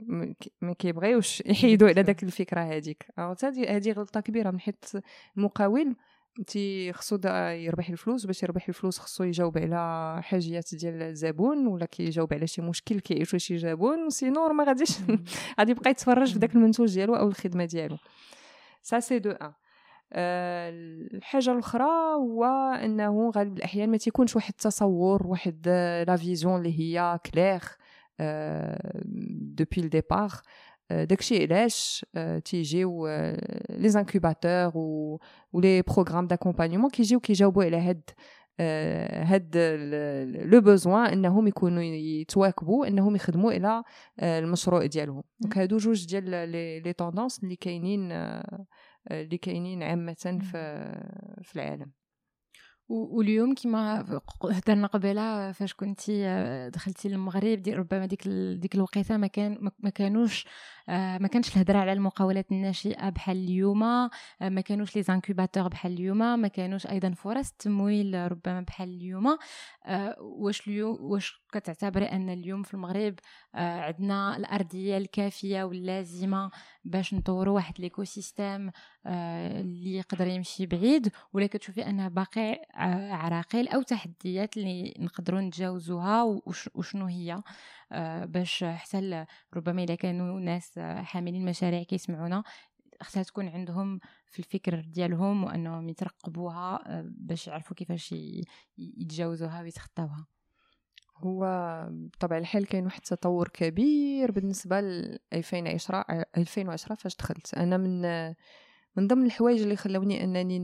ما كيبغيوش يحيدوا على داك الفكرة هذيك هذه هذه غلطة كبيرة من حيت المقاول تي خصو يربح الفلوس باش يربح الفلوس خصو يجاوب على حاجيات ديال الزبون ولا كيجاوب على شي مشكل كيعيشو شي زبون sinon ما غاديش غادي يبقى يتفرج في داك المنتوج ديالو أو الخدمة ديالو. ça c'est de un الحاجة الأخرى هو إنه غالب الأحيان ما تيكونش واحد التصور واحد la vision اللي هي claire depuis le départ داكشي علاش تيجيو les incubateurs و les programmes d'accompagnement كيجيو كيجاوبوا على هاد هاد le besoin إنهم يكونوا يتواكبوا إنهم يخدموا إلى المشروع ديالهم. donc هادو جوج ديال les tendances اللي كاينين اللي كاينين عامة في في العالم. واليوم كما هضرنا قبيلة فاش كنتي آه، دخلتي للمغرب دي ربما ديك ديك الوقيتة ما كان ما كانوش ما كانش الهضرة على المقاولات الناشئة بحال اليوم آه، ما كانوش les incubateurs بحال اليوم ما كانوش أيضا فرص التمويل ربما بحال اليوم. واش اليوم واش كتعتبري أن اليوم في المغرب عندنا الأرضية الكافية واللازمة باش نطوروا واحد l'écosystème اللي يقدر يمشي بعيد ولا كتشوفي أنها باقي عراقيل أو تحديات اللي نقدروا نتجاوزوها وشنو هي؟ آه، باش حتى ربما اذا كانوا ناس حاملين مشاريع كيسمعونا خصها تكون عندهم في الفكر ديالهم وأنهم يترقبوها آه، باش يعرفوا كيفاش يتجاوزوها ويتخطاوها. هو بطبع الحال كاين واحد التطور كبير بالنسبة ل 2010 2010 فاش دخلت. أنا من من ضمن الحوايج اللي خلوني أنني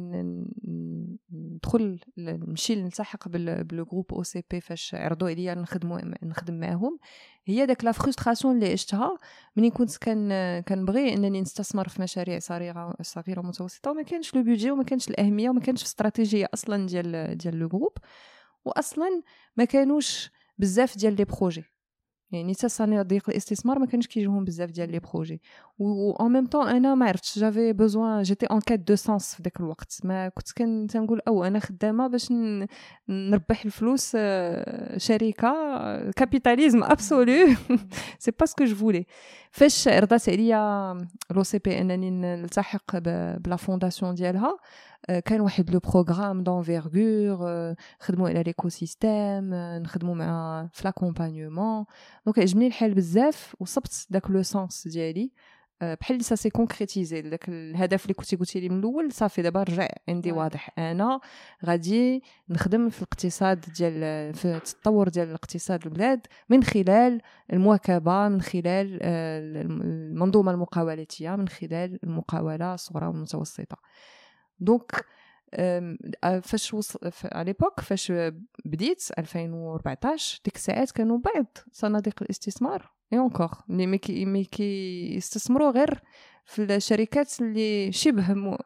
ندخل نمشي نلتحق بال groupe OCP فاش عرضوا عليا نخدموا نخدم معاهم. هي داك la frustration اللي عشتها. ملي كنت كان كنبغي أنني نستثمر في مشاريع صغيره صغيرة متوسطه وما كانش le budget وما كانش الأهمية وما كانش استراتيجيه أصلا ديال ديال le groupe واصلا ما كانوش بزاف ديال les projets يعني حتى صنايع ضيق الاستثمار ما كانش كيجيهم بزاف ديال les projets. و en même temps أنا ما عرفتش j'avais besoin j'étais en quête de sens في داك الوقت. ما كنت كن تنقول أو أنا خدامة باش نربح الفلوس آه، شركة capitalisme absolu c'est pas ce que je voulais فاش عرضات عليا l'OCP أنني نلتحق ب la fondation ديالها كان واحد le programme d'envergure خدموا على l'écosystème نخدموا مع في l'accompagnement donc عجبني الحال بزاف وصبت داك le sens ديالي. آه، بحال اللي s'est concrétisé داك الهدف اللي كنتي قلتي لي من الأول صافي دابا رجع عندي واضح أنا. غادي نخدم في الاقتصاد ديال في التطور ديال الاقتصاد البلاد من خلال المواكبة من خلال آه، المنظومة المقاولاتية من خلال المقاولة الصغرى والمتوسطة. donc فاش وصل على l'époque فاش بديت 2014 ديك الساعات كانوا بعض صناديق الاستثمار et encore اللي mais كيستثمروا غير في الشركات اللي شبه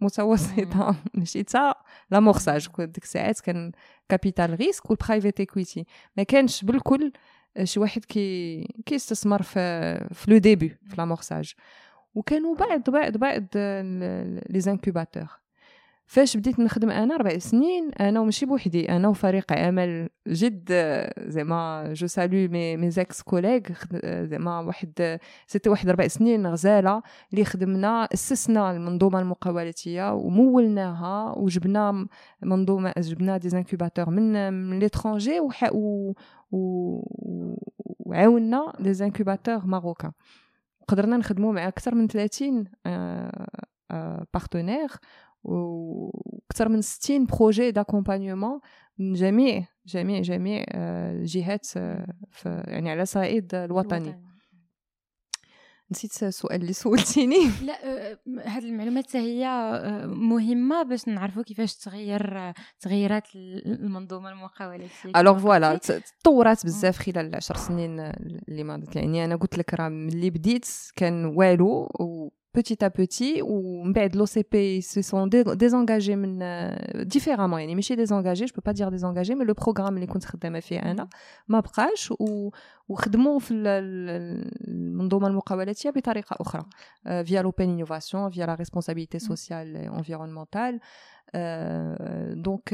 متوسطه ماشي تا l'amorçage ديك الساعات كان capital risque وال private equity ما كانش بالكل شي واحد كي كيستثمر في في le début في l'amorçage وكانوا بعض بعض بعض les incubateurs فاش بديت نخدم أنا ربع سنين أنا وماشي بوحدي أنا وفريق عمل جد زعما je salue mes mes ex-collègues زعما واحد c'était واحد ربع سنين غزالة اللي خدمنا أسسنا المنظومة المقاولاتية ومولناها وجبنا منظومة جبنا des incubateurs من من l'étranger وعاوننا des incubateurs marocains قدرنا نخدموا مع أكثر من 30 partenaires وأكثر من 60 projets d'accompagnement من جميع جميع جميع الجهات يعني على الصعيد الوطني. نسيت السؤال اللي سولتيني. لا هذه المعلومات هي مهمة باش نعرفوا كيفاش تغير تغيرات المنظومة المقاولاتيه alors voilà تطورات بزاف خلال العشر سنين اللي مضت. يعني أنا قلت لك راه ملي بديت كان والو petit à petit ou l'OCP se sont désengagés euh, différemment يعني ماشي désengagés je peux pas dire désengagés mais le programme اللي كنت خدامه فيه انا ما بقاش وخدموا في المنظومه المقاولاتيه بطريقه اخرى via l'open innovation via la responsabilité sociale et environnementale دونك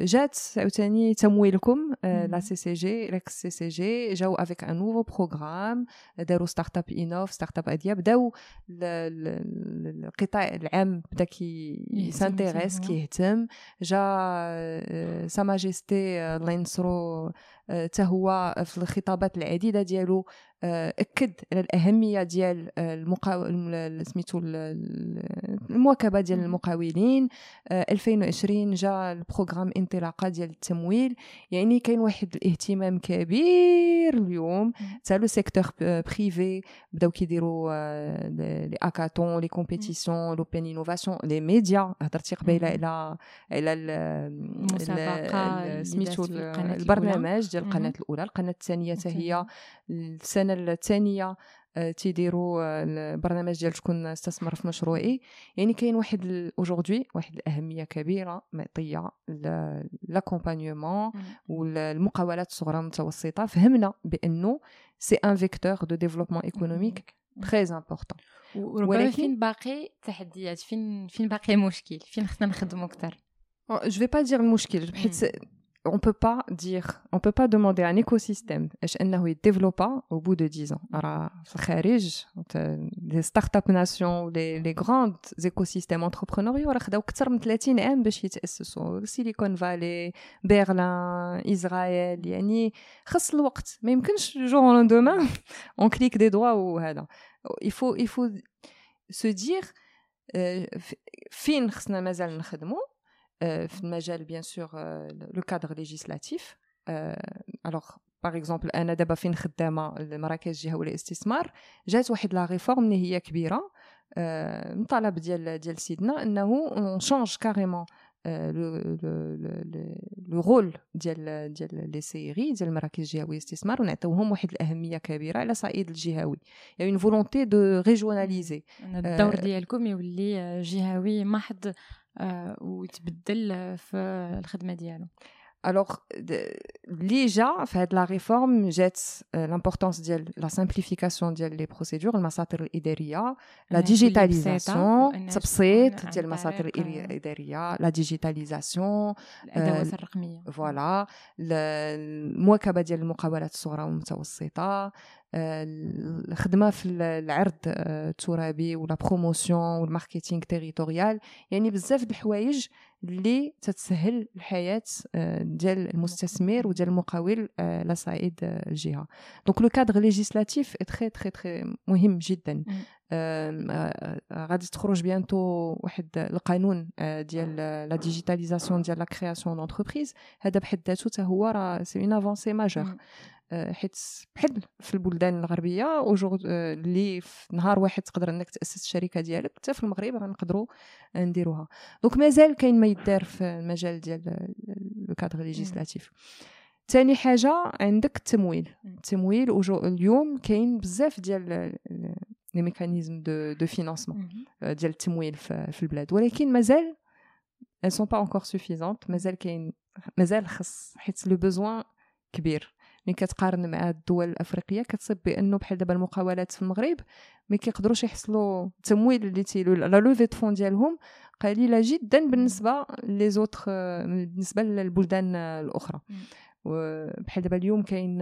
جات عاوتاني تمويلكم لا سي سي جي ريكس سي سي جي جاو avec un nouveau programme داروا start-up Innov start-up Idea بداو القطاع العام بدا كي s'intéresse كيهتم جا sa majesté الله ينصرو حتى هو في الخطابات العديده ديالو أكد على الأهمية ديال المقاو سميتو المواكبة ديال المقاولين. 2020 جا ال programme انطلاقة ديال التمويل. يعني كاين واحد الاهتمام كبير اليوم. حتى le secteur privé بداو كيديروا les hackathons les compétitions l'open innovation les médias هضرتي قبيلة على على المسابقة سميتو البرنامج ديال القناة الأولى. القناة الثانية حتى هي السنة الثانية آه، تيديروا البرنامج ديال شكون استثمر في مشروعي. يعني كاين واحد aujourd'hui واحد الأهمية كبيرة معطيه l'accompagnement والمقاولات الصغرى والمتوسطه فهمنا بأنه c'est un vecteur de développement économique très important وربما فين باقي تحديات فين فين باقي مشكل فين خصنا نخدموا أكثر؟ je vais pas dire المشكل حيت on peut pas dire, on peut pas demander à un écosystème انه ي développer au bout de 10 ans. راه في الخارج les start-up nations les les grands écosystèmes entrepreneuriaux راه خداو أكثر من 30 عام باش يتاسسوا Silicon Valley برلين اسرائيل يعني خص الوقت ما يمكنش jour au lendemain un clic des doigts وهذا il faut il faut se dire فين خصنا مازال نخدموا في المجال bien sûr le cadre législatif alors par exemple أنا دابا فين خدامه المراكز الجهويه للاستثمار جات واحد la réforme اللي هي كبيره من طلب ديال ديال سيدنا انه on change carrément le rôle ديال ديال les CRI ديال المراكز الجهويه للاستثمار ونعطيوهم واحد الاهميه كبيره على صعيد الجهوي يعني une volonté de régionaliser الدور ديالكم يولي جهوي محض ويتبدل في الخدمة ديالو. alors اللي جا في هاد la réforme جات l'importance ديال la simplification ديال les procédures المساطر الاداريه la digitalisation تبسيط ديال المساطر الاداريه la digitalisation الادوات الرقميه voilà المواكبه ديال المقاولات الصغرى والمتوسطه الخدمه في العرض الترابي و la promotion وال marketing territorial يعني بزاف د الحوايج اللي تتسهل الحياة ديال المستثمر وديال المقاول على صعيد الجهه donc le cadre législatif très très très مهم جدا. غادي تخرج bientôt واحد القانون ديال la digitalisation ديال la création d'entreprises هذا بحد ذاته حتى هو راه c'est une avancée majeure حيت بحال في البلدان الغربية اللي في نهار واحد تقدر إنك تأسس الشركة ديالك حتى في المغرب غنقدروا نديروها. donc مازال كاين ما يدار في المجال ديال le cadre législatif. ثاني حاجة عندك التمويل. التمويل اليوم كاين بزاف ديال les mécanismes de de financement ديال التمويل في البلاد. ولكن مازال elles sont pas encore suffisantes. مازال كاين مازال خص حيت le besoin كبير. ملي كتقارن مع الدول الأفريقية كتصيب بأنه بحال دابا المقاولات في المغرب ما كيقدروش يحصلوا التمويل اللي تيلو la levée fonds ديالهم قليلة جدا بالنسبة les autres بالنسبة للبلدان الأخرى. بحال دابا اليوم كاين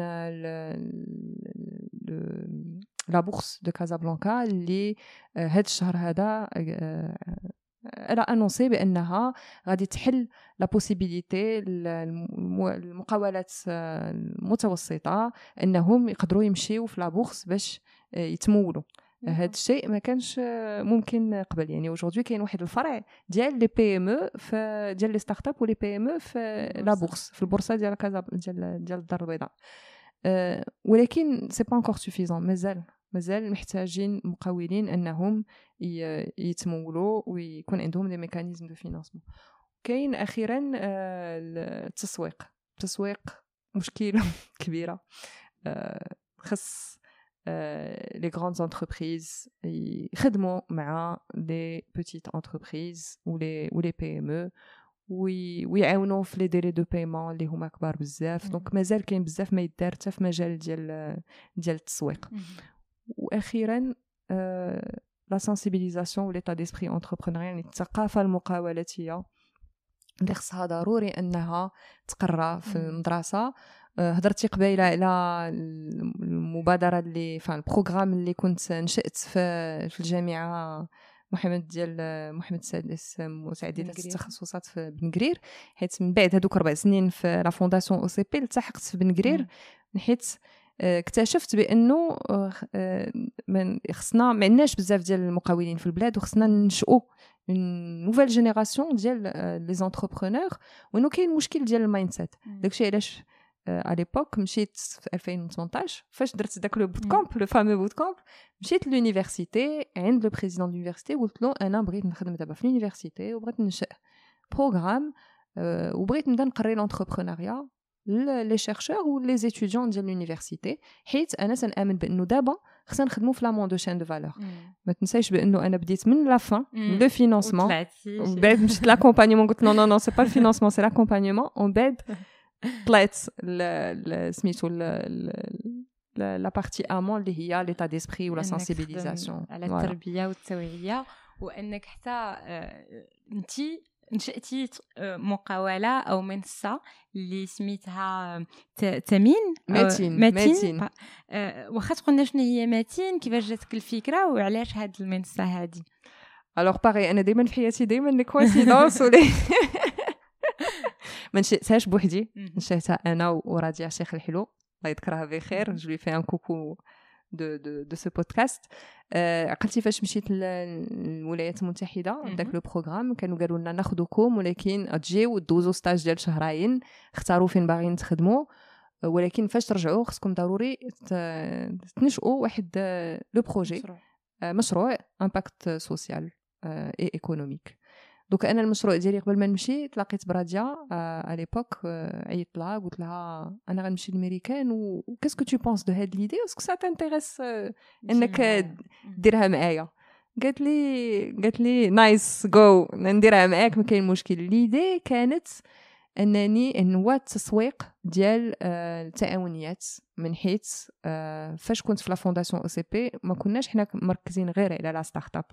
la bourse de Casablanca اللي هاد الشهر هذا annoncé بانها غادي تحل la possibilité المقاولات المتوسطة إنهم يقدروا يمشيو في la bourse باش يتمولوا. هذا الشيء ما كانش ممكن قبل. يعني aujourd'hui كاين واحد الفرع ديال les PME في ديال les start-up و les PME في la bourse في البورصة ديال كازا ديال ديال الدار البيضاء. ولكن c'est pas encore suffisant مازال. مازال محتاجين مقاولين أنهم يتمولوا ويكون عندهم des mécanismes de financement كاين أخيرا آه، التسويق. التسويق مشكلة كبيرة. آه، خص les grandes entreprises يخدموا مع les petites entreprises و les و les PME ويعاونوا في les délais de paiement اللي هما كبار بزاف. donc مازال كاين بزاف ما يدار حتى في مجال ديال ديال التسويق. وأخيرا la sensibilisation و l'état d'esprit entrepreneurial يعني الثقافه المقاولاتيه اللي خصها ضروري انها تقرا في المدرسة هضرتي قبيله على المبادره اللي enfin ال programme اللي كنت نشات في في الجامعة محمد ديال محمد السادس متعددة التخصصات في بن قرير حيت من بعد هذوك ربع سنين في la fondation OCP التحقت في بن قرير حيت اكتشفت بأنه آه، من خصنا ما عندناش بزاف ديال المقاولين في البلاد وخصنا ننشئوا une nouvelle génération ديال les entrepreneurs وإنه كاين مشكل ديال ال mindset داكشي علاش à l'époque مشيت في 2018 فاش درت داك le bootcamp le fameux bootcamp مشيت l'université عند le président l'université قلت له أنا بغيت نخدم دابا في l'université وبغيت ننشئ programme وبغيت نبدأ نقري l'entrepreneuriat les chercheurs و les étudiants ديال l'université حيت أنا تنامن بأنه دابا خصنا نخدمو في l'amont de chaîne de valeur ما تنساش بأنه أنا بديت من la fin le financement ومن بعد مشيت l'accompagnement قلت non non non c'est pas le financement c'est l'accompagnement ومن بعد طلعت سميتو la partie amont اللي هي l'état d'esprit و la sensibilisation على التربيه والتوعيه وانك حتى انت نشأتي مقاولة أو منصة اللي سميتها تمين ماتين ماتين واخا تقولنا شنو هي ماتين كيفاش جاتك الفكرة وعلاش هاد المنصة هادي؟ alors باغي أنا دائما في حياتي دائما les coïncidences ولي ما نشأتهاش بوحدي. نشأتها أنا وراديا شيخ الحلو. الله يذكرها بخير. je fais un coucou de de de ce podcast عقلتي فاش مشيت للولايات المتحدة داك le programme كانوا قالوا لنا ناخذوكم ولكن تجيو دوزو stage ديال شهرين اختاروا فين باغيين تخدموا. ولكن فاش ترجعوا خصكم ضروري تنشئوا واحد le projet. مشروع. impact social et économique donc أنا المشروع ديالي قبل ما نمشي تلاقيت براديا à l'époque عيطت لها قلت لها أنا غنمشي للميريكان و qu'est-ce que tu penses de هاد l'idée est-ce que ça t'intéresse إنك ديرها معايا. قالت لي قالت لي nice جو نديرها معاك ما كاين مشكل. l'idée كانت أنني نوا التسويق ديال التعاونيات من حيث فاش كنت في la fondation OCP ما كناش حنا مركزين غير على la startup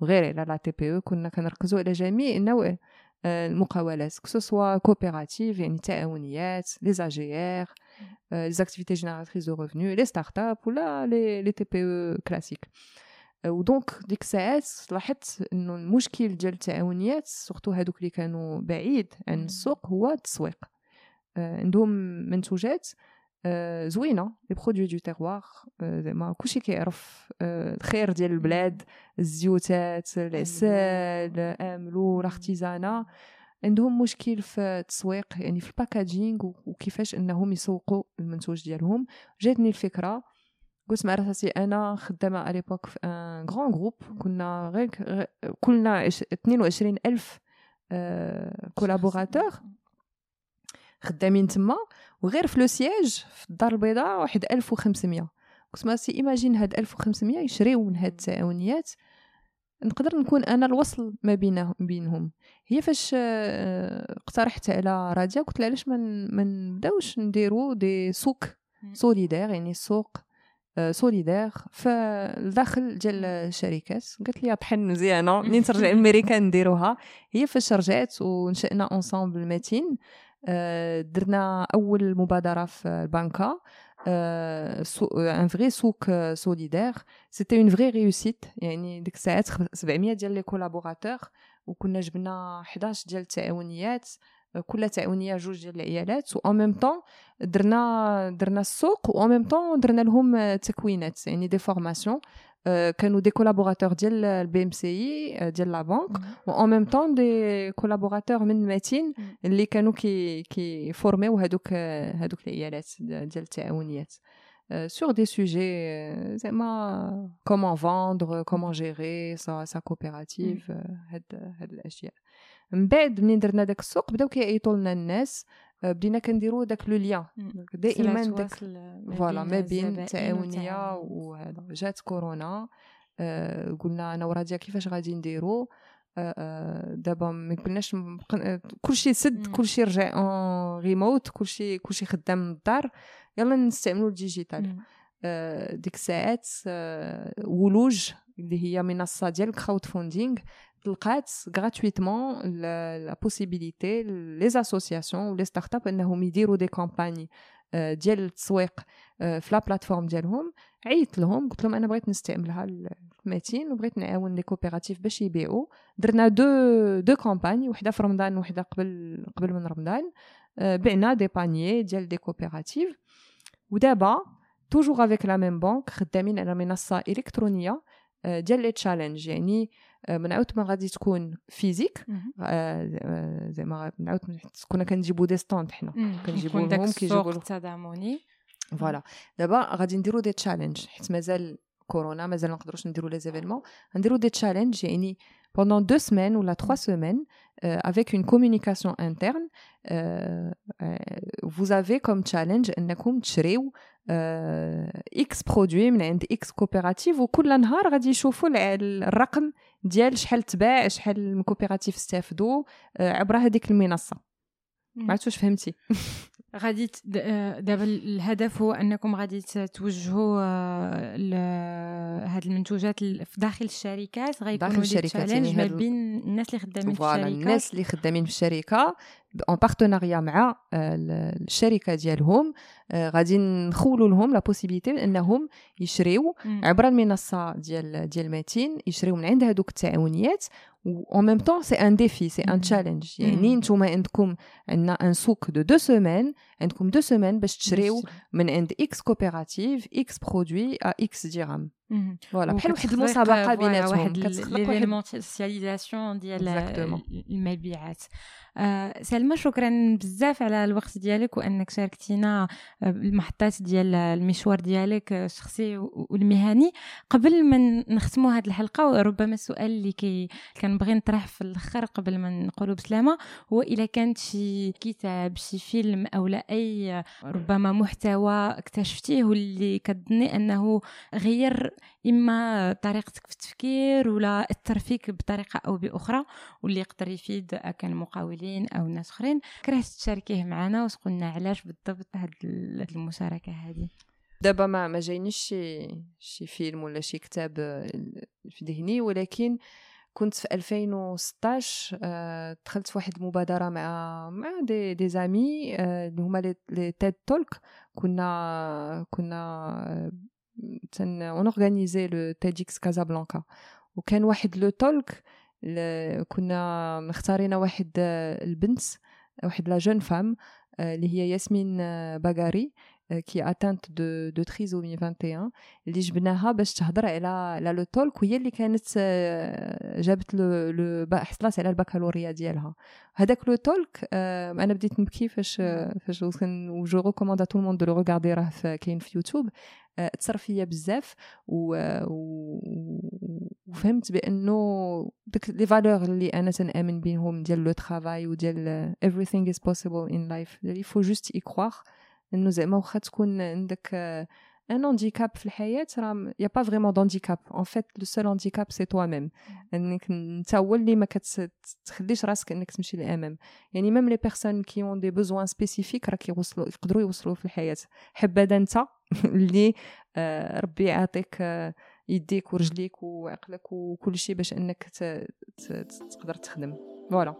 وغير على la TPE كنا كنركزوا على جميع نوع المقاولات que ce soit coopérative يعني تعاونيات les AGR les activités génératrices de revenus les startups ولا les les TPE classiques و donc ديك الساعات لاحظت إنه المشكل ديال التعاونيات surtout هادوك اللي كانوا بعيد عن السوق هو التسويق. عندهم منتوجات زوينة les produits de terroir زعما كلشي كيعرف الخير ديال البلاد الزيوتات العسل أملو l'artisanat عندهم مشكل في التسويق يعني في ال packaging وكيفاش إنهم يسوقوا المنتوج ديالهم. جاتني الفكرة قلت مع راسي أنا خدامة على l'époque في un grand groupe كنا غير كلنا 22 ألف collaborateurs خدامين تما وغير في le siège في الدار البيضاء واحد 1500 قلت mais si imagine هاد 1500 يشريو من هاد التعاونيات. نقدر نكون أنا الوصل ما بينهم بينهم. هي فاش اقترحت على راديا قلت لها علاش ما نبداوش نديرو des سوق solidaires يعني سوق solidaire في الداخل ديال الشركات. قالت لي طحن مزيانة. منين ترجع لامريكا نديروها؟ هي فاش رجعت ونشأنا ensemble ماتين درنا أول مبادرة في البنكة un vrai سوق solidaire c'était une vraie réussite يعني ديك الساعات 700 ديال les collaborateurs وكنا جبنا 11 ديال التعاونيات كل تعاونية جوج ديال العيالات. و en même temps درنا درنا السوق و en même temps درنا لهم تكوينات يعني des formations كانوا des collaborateurs ديال ال BMCI ديال la banque و en même temps des collaborateurs من ماتين اللي كانوا كي كي فورميو هادوك هادوك العيالات ديال التعاونيات sur des sujets زعما comment vendre comment gérer sa sa coopérative هاد هاد الاشياء من بعد منين درنا داك السوق بداو كيعيطوا لنا الناس بدينا كنديروا داك le lien. دائما داك voilà ما بين التعاونيه وهذا. جات كورونا. آه قلنا أنا وراديا كيفاش غادي نديروا آه دابا ما كناش كلشي سد كلشي رجع en remote كلشي كلشي خدام من الدار. يلا نستعملوا ال digital. آه، ديك الساعات آه، ولوج اللي هي منصة ديال ال crowdfunding لقات gratuitement la possibilité les associations و les startups إنهم يديروا des campagnes ديال التسويق في la plateforme ديالهم. عيطت لهم قلت لهم أنا بغيت نستعملها المتين وبغيت نعاون les coopératives باش يبيعوا. درنا deux deux campagnes وحدة في رمضان وحدة قبل قبل من رمضان. بعنا des paniers ديال des coopératives ودابا toujours avec la même banque خدامين على منصة إلكترونية ديال les challenges يعني من عاود ما غادي تكون physique. زعما من عاود كنا كنجيبو des stands حنا. كنجيبو لهم كيجيبو التضامني voilà. دابا غادي نديرو des challenges. حيت مازال كورونا مازال ما نقدروش نديرو les événements. نديرو des challenges يعني pendant deux semaines ou la trois semaines euh, avec une communication interne euh, euh, vous avez comme challenge انكم تشريو X produits من عند X coopératives وكل نهار غادي يشوفوا الرقم ديال شحال تباع شحال ال coopératives استافدوا عبر هذيك المنصه ما عرفتش فهمتي. غادي دابا الهدف هو أنكم غادي توجهوا هاد المنتوجات في داخل الشركات غيكونوا داخل الشركات يعني ما بين الناس اللي خدامين في الشركة. الناس اللي خدامين في الشركة. en partenariat مع الشركة ديالهم غادي نخولوا لهم la possibilité انهم يشريو عبر المنصه ديال ديال ماتين يشريو من عند هذوك التعاونيات و en même temps c'est un défi c'est un challenge. يعني نتوما عندكم عندنا un سوق de deux semaines عندكم deux semaines باش تشريو من عند X coopératives X produits à X درهم voilà بحال واحد المسابقه بيناتهم واحد l'événementialisation ديال المبيعات آه سلمى شكرا بزاف على الوقت ديالك وانك شاركتينا المحطات ديال المشوار ديالك الشخصي والمهني قبل ما نختموا هذه الحلقة ربما السؤال اللي كي كنبغي نطرح في الآخر قبل ما نقولوا بسلامه هو اذا كانت شي كتاب شي فيلم أو لا اي ربما محتوى اكتشفتيه واللي كتظني انه غير إما طريقتك في التفكير ولا اثر فيك بطريقة أو بأخرى واللي يقدر يفيد كان مقاولين أو ناس أخرين. كرهت تشاركيه معنا وتقولنا علاش بالضبط هاد المشاركة هذه دابا ما ما جاينيش شي شي فيلم ولا شي كتاب في ذهني ولكن كنت في 2016 آه، دخلت في واحد المبادرة مع مع دي دي زامي آه، اللي هما لي تيد تولك. كنا كنا تن on organisait le TEDx Casablanca وكان واحد le talk كنا مختارين واحد البنت واحد la jeune femme اللي هي ياسمين باغاري qui est atteinte de de trisomie 21 اللي جبناها باش تهضر على على le talk وهي اللي كانت جابت le le حصلت على البكالوريا ديالها. هذاك le talk أنا بديت نبكي فاش فاش et je recommande tout le monde de le regarder راه كاين في يوتيوب. اثر فيا بزاف و... وفهمت بأنه ديك les valeurs اللي أنا تنأمن بهم ديال le travail وديال everything is possible in life. il faut juste y croire. إنه زعما واخا تكون عندك un handicap في الحياة راه y a pas vraiment d'handicap en fait le seul handicap c'est toi-même إنك أنت هو اللي ما كتخليش راسك إنك تمشي للامام يعني même les personnes qui ont des besoins spécifiques راه كيوصلوا يقدروا يوصلوا في الحياة. حبذا أنت اللي ربي يعطيك يديك ورجليك وعقلك وكل شيء باش إنك تقدر تخدم. voilà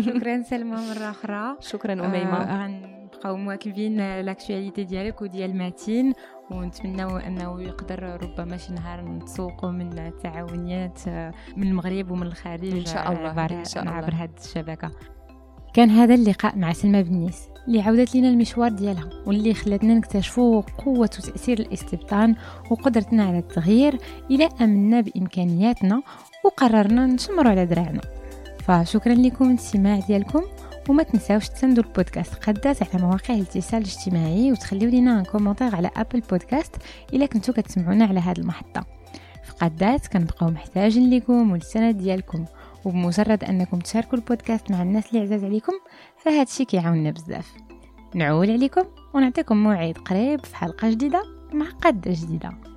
شكرا سلمى مرة أخرى. شكرا أميمة. غنبقاو مواكبين l'actualité ديالك وديال ماتين. ونتمناو أنه يقدر ربما شي نهار نتسوقوا من التعاونيات من المغرب ومن الخارج إن شاء الله عبر, إن شاء الله. عبر هذه الشبكة. كان هذا اللقاء مع سلمى بنيس اللي عودت لنا المشوار ديالها واللي خلتنا نكتشفوا قوة وتأثير الاستبطان وقدرتنا على التغيير إلى أمنا بإمكانياتنا وقررنا نشمروا على دراعنا. فشكرا لكم الاستماع ديالكم. وما تنساوش تسندوا البودكاست قدات على مواقع الاتصال الاجتماعي وتخليو لنا un commentaire على Apple Podcasts إلا كنتو كتسمعونا على هذه المحطة. في قدات كنبقاو محتاجين لكم والسند ديالكم. وبمجرد أنكم تشاركوا البودكاست مع الناس اللي عزاز عليكم فهاد الشيء كيعاوننا بزاف. نعول عليكم ونعطيكم موعد قريب في حلقة جديدة مع قاده جديدة.